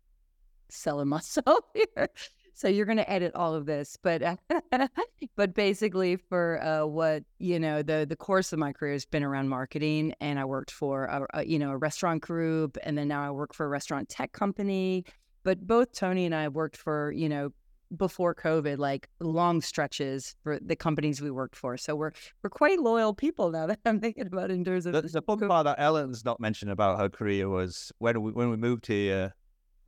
selling myself here. So you're going to edit all of this, but but basically for uh, what you know the the course of my career has been around marketing, and I worked for a, a you know a restaurant group, and then now I work for a restaurant tech company. But both Tony and I worked for you know before COVID, like long stretches for the companies we worked for. So we're we're quite loyal people now that I'm thinking about in terms of The, the fun part that Ellen's not mentioned about her career was when we when we moved here.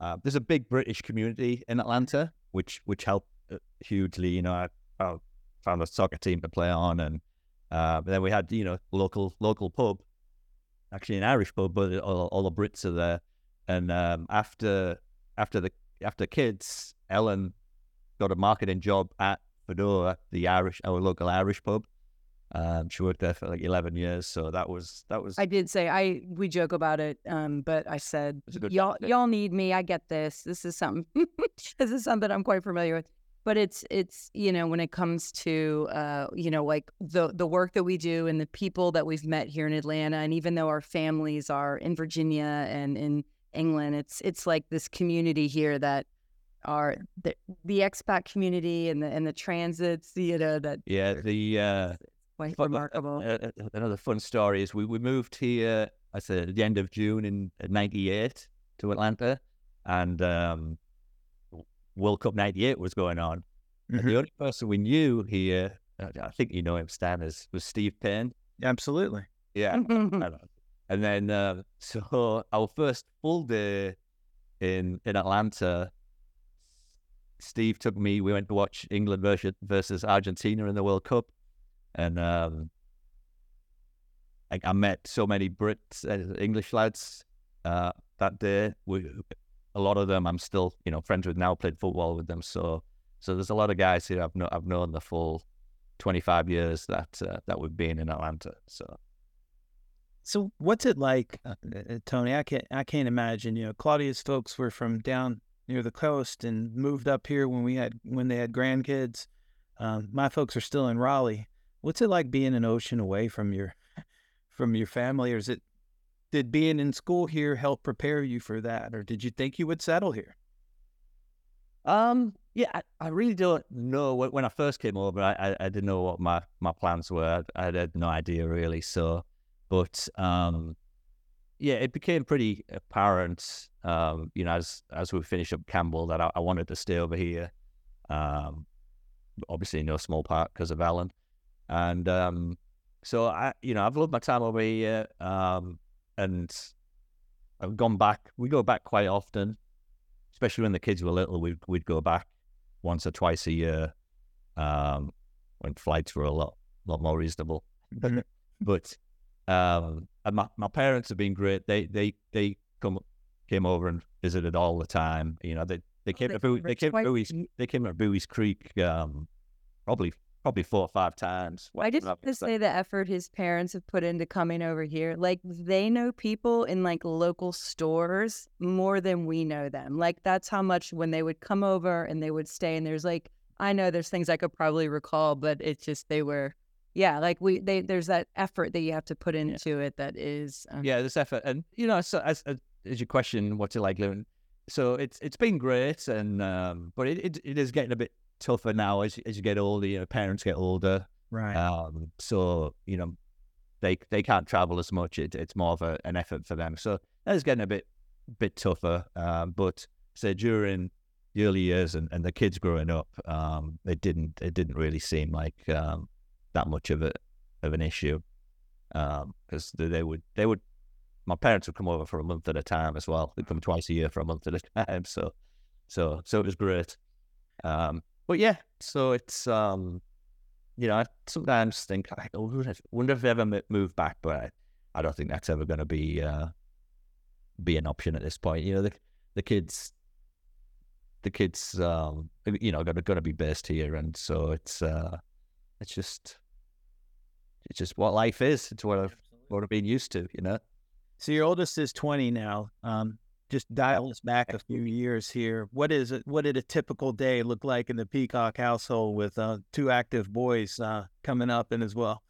Uh, there's a big British community in Atlanta, which which helped uh, hugely. You know, I found, found a soccer team to play on, and uh, then we had you know local local pub, actually an Irish pub, but all, all the Brits are there. And um, after after the after kids, Ellen got a marketing job at Fadó, the Irish our local Irish pub. Um, she worked there for like eleven years, so that was that was I did say I we joke about it, um, but I said It's a good y'all topic. y'all need me. I get this. This is something. this is something I'm quite familiar with. But it's it's you know when it comes to uh you know like the the work that we do and the people that we've met here in Atlanta, and even though our families are in Virginia and in England, it's it's like this community here that are the the expat community and the and the transits, you know that yeah the uh, quite fun- remarkable. uh, uh, another fun story is we, we moved here I said at the end of June in '98 to Atlanta, and um, World Cup '98 was going on. And Mhm. the only person we knew here, uh, I think you know him, Stan, is was Steve Payne. Absolutely. Yeah, And then, uh, so our first full day in in Atlanta, Steve took me. We went to watch England versus versus Argentina in the World Cup, and um, I, I met so many Brits, uh, English lads uh, that day. We, a lot of them I'm still, you know, friends with now. Played football with them, so so there's a lot of guys who I've, kno- I've known the full 25 years that uh, that we've been in Atlanta. So. So what's it like, uh, uh, Tony? I can't I can't imagine. You know, Claudia's folks were from down near the coast and moved up here when we had when they had grandkids. Um, my folks are still in Raleigh. What's it like being an ocean away from your from your family, or is it did being in school here help prepare you for that, or did you think you would settle here? Um, yeah, I, I really don't know. When, I first came over, I, I, I didn't know what my, my plans were. I, I had no idea really. So, but um, yeah, it became pretty apparent, um, you know, as as we finished up Campbell, that I, I wanted to stay over here. Um, obviously, no small part because of Alan. and um, so I, you know, I've loved my time over here, um, and I've gone back. We go back quite often, especially when the kids were little. We'd we'd go back once or twice a year, um, when flights were a lot lot more reasonable. but um, and my, my parents have been great. They they they come came over and visited all the time. You know, they they came they to Bowie, they came to Buies, they came to Buies Creek um, probably probably four or five times. I just want to say the effort his parents have put into coming over here. Like they know people in like local stores more than we know them. Like that's how much when they would come over and they would stay. And there's like I know there's things I could probably recall, but it's just they were, yeah. Like we they there's that effort that you have to put into it that is um, yeah, this effort, and you know, so as as, as your question, what's it like living? So it's it's been great, and um, but it, it it is getting a bit tougher now as as you get older. your know, parents get older, Right. um, so you know, they they can't travel as much. It, it's more of a, an effort for them. So that is getting a bit bit tougher. Um, but so during the early years and, and the kids growing up, um, it didn't it didn't really seem like um, that much of a of an issue because they, they would they would my parents would come over for a month at a time as well. They'd come twice a year for a month at a time. So so so it was great. Um, but yeah, so it's um, you know, I sometimes think I wonder if, they ever move back, but I, I don't think that's ever going to be uh, be an option at this point. You know, the the kids, the kids, um, you know, going to be based here, and so it's uh, it's just it's just what life is. It's what I've what I've been used to. You know. So your oldest is 20 now. Um, just dial us back a few years here. What is it? What did a typical day look like in the Peacock household with uh, two active boys uh, coming up and as well?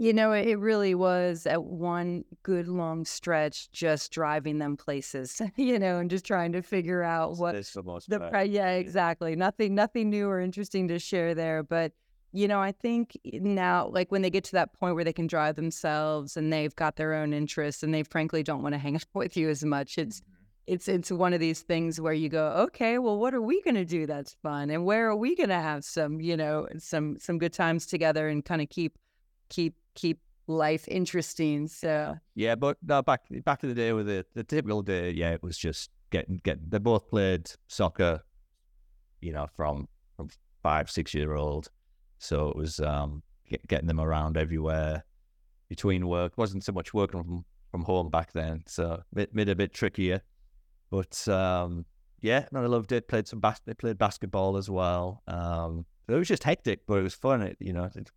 You know, it really was at one good long stretch just driving them places, you know, and just trying to figure out what the most the part. yeah, exactly. Nothing nothing new or interesting to share there, but you know, I think now like when they get to that point where they can drive themselves and they've got their own interests and they frankly don't want to hang out with you as much. It's mm-hmm. it's it's one of these things where you go, okay, well, what are we going to do that's fun, and where are we going to have some, you know, some some good times together and kind of keep keep keep life interesting. So Yeah, but no, back back in the day with the the typical day, yeah, it was just getting getting. They both played soccer, you know, from from five six year old, so it was um get, getting them around everywhere between work. wasn't so much working from from home back then, so it made it a bit trickier. But um yeah, no, I loved it. Played some bas- played basketball as well. Um, it was just hectic, but it was fun. It you know, it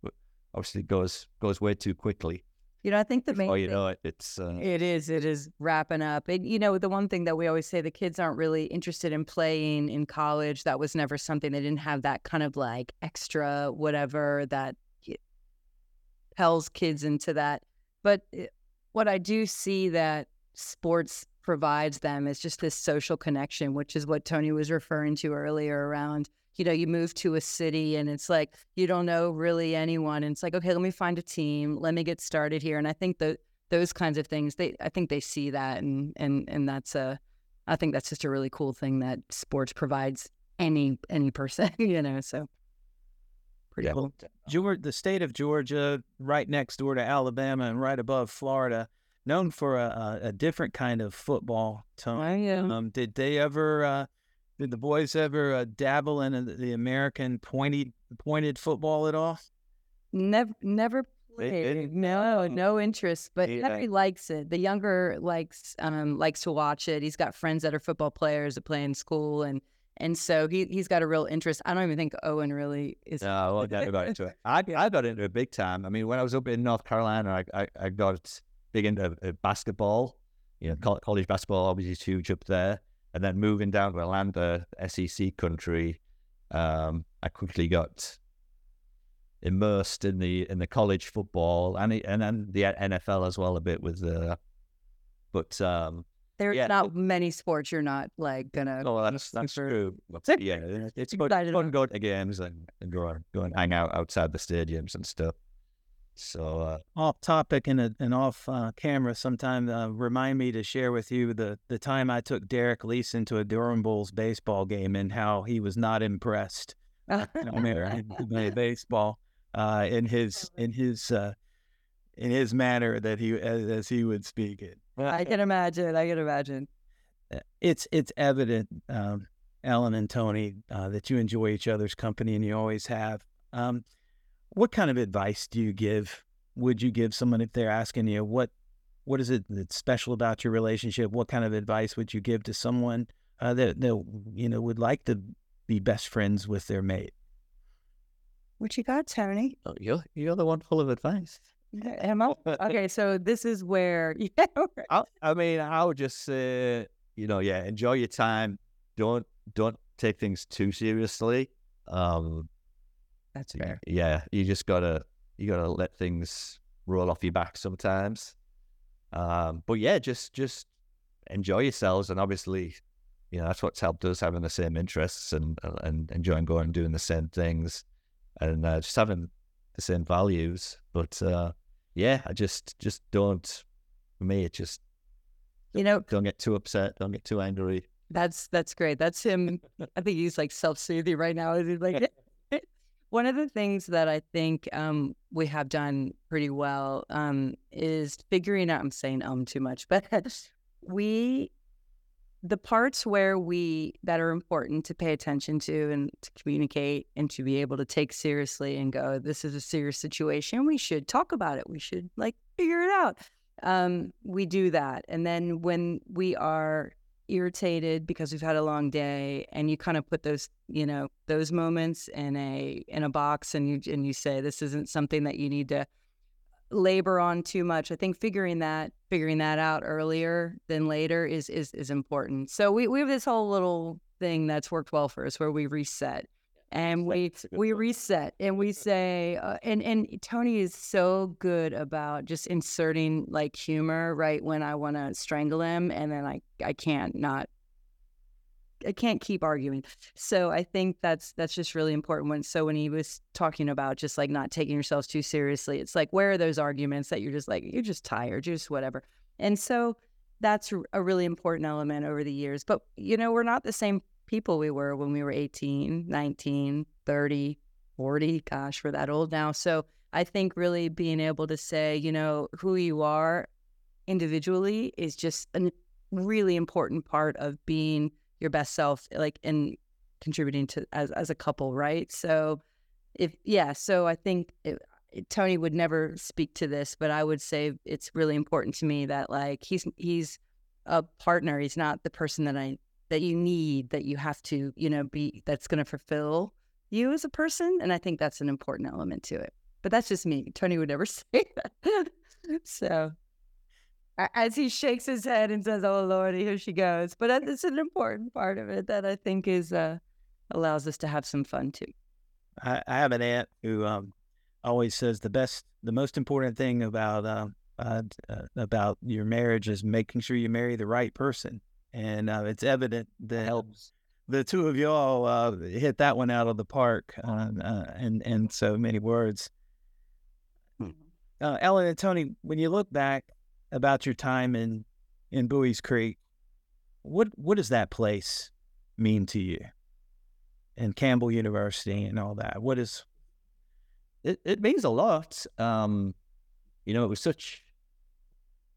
obviously goes goes way too quickly. you know, I think the main Oh, you thing- know it. It's uh, It is. It is wrapping up. And, you know, the one thing that we always say the kids aren't really interested in playing in college. That was never something they didn't have that kind of like extra whatever that tells kids into that. But eh, what I do see that sports provides them is just this social connection, which is what Tony was referring to earlier around. You know, you move to a city and it's like you don't know really anyone. And it's like, okay, let me find a team. Let me get started here. And I think that those kinds of things they i think they see that and and and that's a i think that's just a really cool thing that sports provides any any person you know so pretty yeah. cool Georgia, the state of Georgia, right next door to Alabama and right above Florida, known for a, a, different kind of football. Tony. I, uh, Um, did they ever? Uh, did the boys ever uh, dabble in the, the American pointed pointed football at all? never never played. no Oh. no interest but They, henry likes it the younger likes um likes to watch it he's got friends that are football players that play in school and and so he he's got a real interest i don't even think owen really is No, I won't get into it. I, I got into it big time. I mean, when I was up in North Carolina, I, I, I got big into uh, basketball. You know, col- college basketball obviously is huge up there. And then moving down to Atlanta, SEC country, um, I quickly got immersed in the in the college football and and then the NFL as well a bit with the. But um, there's yeah, not many sports you're not like gonna no, that's that's super- true. But yeah, it's fun, fun going to games and, and go and go and hang out outside the stadiums and stuff. So uh, Off topic and, a, and off uh, camera, sometime uh, remind me to share with you the the time I took Derek Leeson to a Durham Bulls baseball game and how he was not impressed. American play baseball uh, in his in his uh, in his manner that he as, as he would speak it. I can imagine. I can imagine. Uh, It's it's evident, um, Ellen and Tony, uh, that you enjoy each other's company and you always have. Um, what kind of advice do you give? Would you give someone if they're asking you what what is it that's special about your relationship? What kind of advice would you give to someone uh, that that you know would like to be best friends with their mate? What you got, Tony? Oh, you're you're the one full of advice. Am I? Okay, so this is where yeah, right. I, I mean, I would just say, you know, yeah, enjoy your time. Don't don't take things too seriously. Um, that's fair. yeah, you just gotta you gotta let things roll off your back sometimes. Um, but yeah, just just enjoy yourselves, and obviously, you know, that's what's helped us having the same interests and and enjoying going and doing the same things, and uh, just having the same values. But uh, yeah, I just just don't. For me, it just You know, don't get too upset, don't get too angry. That's that's great. That's him. I think he's like self-soothing right now. He's like one of the things that I think um, we have done pretty well um, is figuring out. I'm saying um too much, but we the parts where we that are important to pay attention to and to communicate and to be able to take seriously and go this is a serious situation. We should talk about it. We should like figure it out. Um, we do that. And then when we are irritated because we've had a long day and you kind of put those you know those moments in a in a box and you and you say this isn't something that you need to labor on too much. I think figuring that figuring that out earlier than later is is is important. So we we have this whole little thing that's worked well for us where we reset and we That's a good we reset and we say uh, and and Tony is so good about just inserting like humor right when I want to strangle him and then I I can't not I can't keep arguing. So I think that's that's just really important when so when he was talking about just like not taking yourselves too seriously, it's like where are those arguments that you're just like you're just tired, you're just whatever. And so that's a really important element over the years. But you know, we're not the same people we were when we were 18, 19, 30, 40, gosh, we're that old now. So I think really being able to say, you know, who you are individually is just a really important part of being your best self, like and contributing to as as a couple, right? So if yeah, so I think it, it- Tony would never speak to this, but I would say it's really important to me that like he's he's a partner. He's not the person that I that you need that you have to you know be that's going to fulfill you as a person, and I think that's an important element to it. But that's just me. Tony would never say that. so as he shakes his head and says, "Oh Lord, here she goes," but that- it's an important part of it that I think is uh, allows us to have some fun too. I, I have an aunt who um, always says the best, the most important thing about um, uh, uh, about your marriage is making sure you marry the right person, and uh, it's evident that helps. the two of y'all uh, hit that one out of the park, uh, uh, in in so many words. Uh, Ellen and Tony, when you look back about your time in in Buies Creek, what what does that place mean to you? And Campbell University and all that. What is It it means a lot. Um, you know, it was such.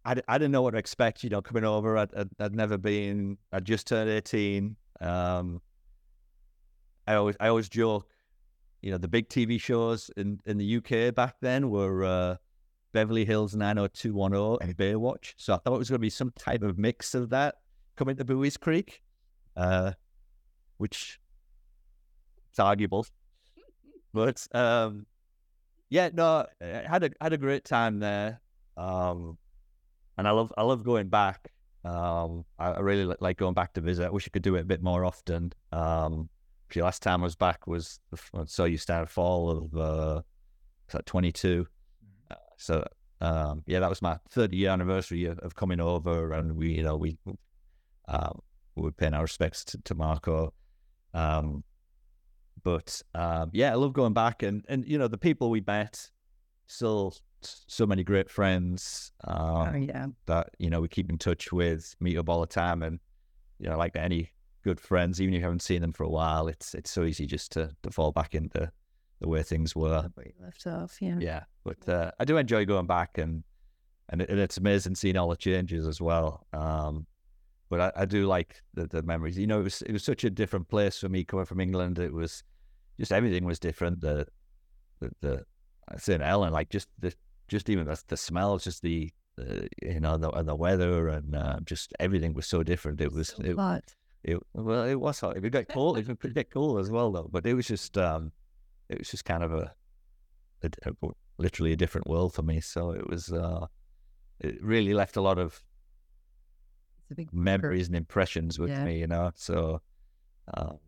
I, I didn't know what to expect. You know, coming over, I'd, I'd, I'd never been. I'd just turned eighteen. Um, I always I always joke. You know, the big TV shows in, in the UK back then were uh, Beverly Hills 90210 and Baywatch. So I thought it was going to be some type of mix of that coming to Buies Creek, uh, which it's arguable. But um, yeah, no, I had a had a great time there, um, and I love I love going back. Um, I, I really li- like going back to visit. I wish I could do it a bit more often. Um, the last time I was back was the f- I saw you start fall of uh, that twenty two. Uh, so um, yeah, that was my 30 year anniversary of, of coming over, and we you know we um, we were paying our respects to, to Marco. Um, but um, yeah, I love going back and and you know the people we met, still so many great friends um, oh yeah, that you know we keep in touch with, meet up all the time, and you know like any good friends, even if you haven't seen them for a while. It's it's so easy just to to fall back into the way things were. Where you left off, yeah. Yeah, but uh, I do enjoy going back and and, it, and it's amazing seeing all the changes as well. Um, but I, I do like the, the memories. You know, it was it was such a different place for me coming from England. It was just everything was different. The the, the I say Ellen, like just the just even the, the smells, just the, the you know the and the weather and uh, just everything was so different. It was So it, hot. it well it was hot. It got cold. It could get cool as well though. But it was just um it was just kind of a, a, a literally a different world for me. So it was uh it really left a lot of It's a big memories and impressions with Yeah. me, you know. So um,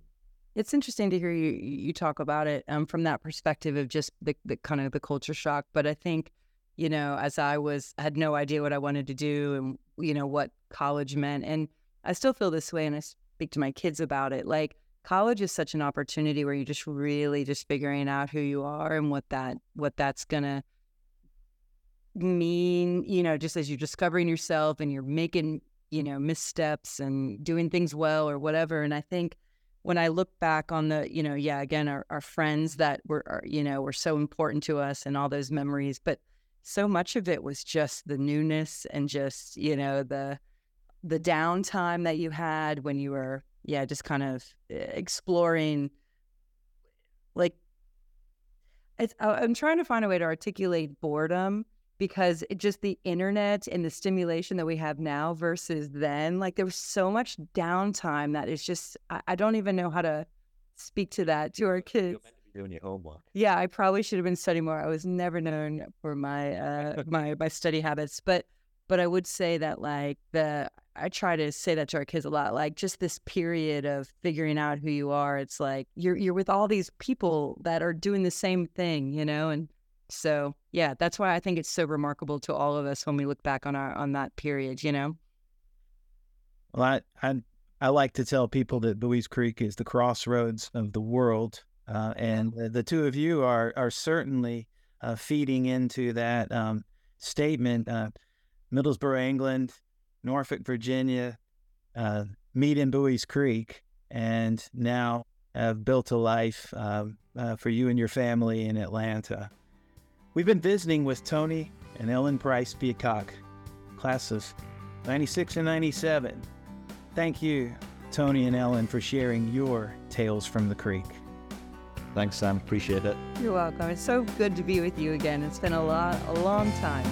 It's interesting to hear you you talk about it um, from that perspective of just the, the kind of the culture shock. But I think, you know, as I was had no idea what I wanted to do and you know what college meant, and I still feel this way, and I speak to my kids about it. Like college is such an opportunity where you're just really just figuring out who you are and what that what that's gonna mean. You know, just as you're discovering yourself and you're making you know missteps and doing things well or whatever. And I think when I look back on the, you know, yeah, again, our, our friends that were, are, you know, were so important to us and all those memories, but so much of it was just the newness and just, you know, the, the downtime that you had when you were, yeah, just kind of eh, exploring, like, it's, I'm trying to find a way to articulate boredom because it just the internet and the stimulation that we have now versus then, like there was so much downtime that is just I, I don't even know how to speak to that to our kids. Meant to be doing your homework. Yeah, I probably should have been studying more. I was never known for my uh my my study habits, but but I would say that like the I try to say that to our kids a lot. Like just this period of figuring out who you are. It's like you're you're with all these people that are doing the same thing, you know, and so yeah, that's why I think it's so remarkable to all of us when we look back on our on that period, you know. Well, I, I I like to tell people that Buies Creek is the crossroads of the world, uh, and the, the two of you are are certainly uh, feeding into that um, statement. Uh, Middlesbrough, England, Norfolk, Virginia, uh, meet in Buies Creek, and now have built a life um, uh, for you and your family in Atlanta. We've been visiting with Tony and Ellen Price Peacock, class of 96 and 97. Thank you, Tony and Ellen, for sharing your tales from the creek. Thanks, Stan. Appreciate it. You're welcome. It's so good to be with you again. It's been a lot a long time.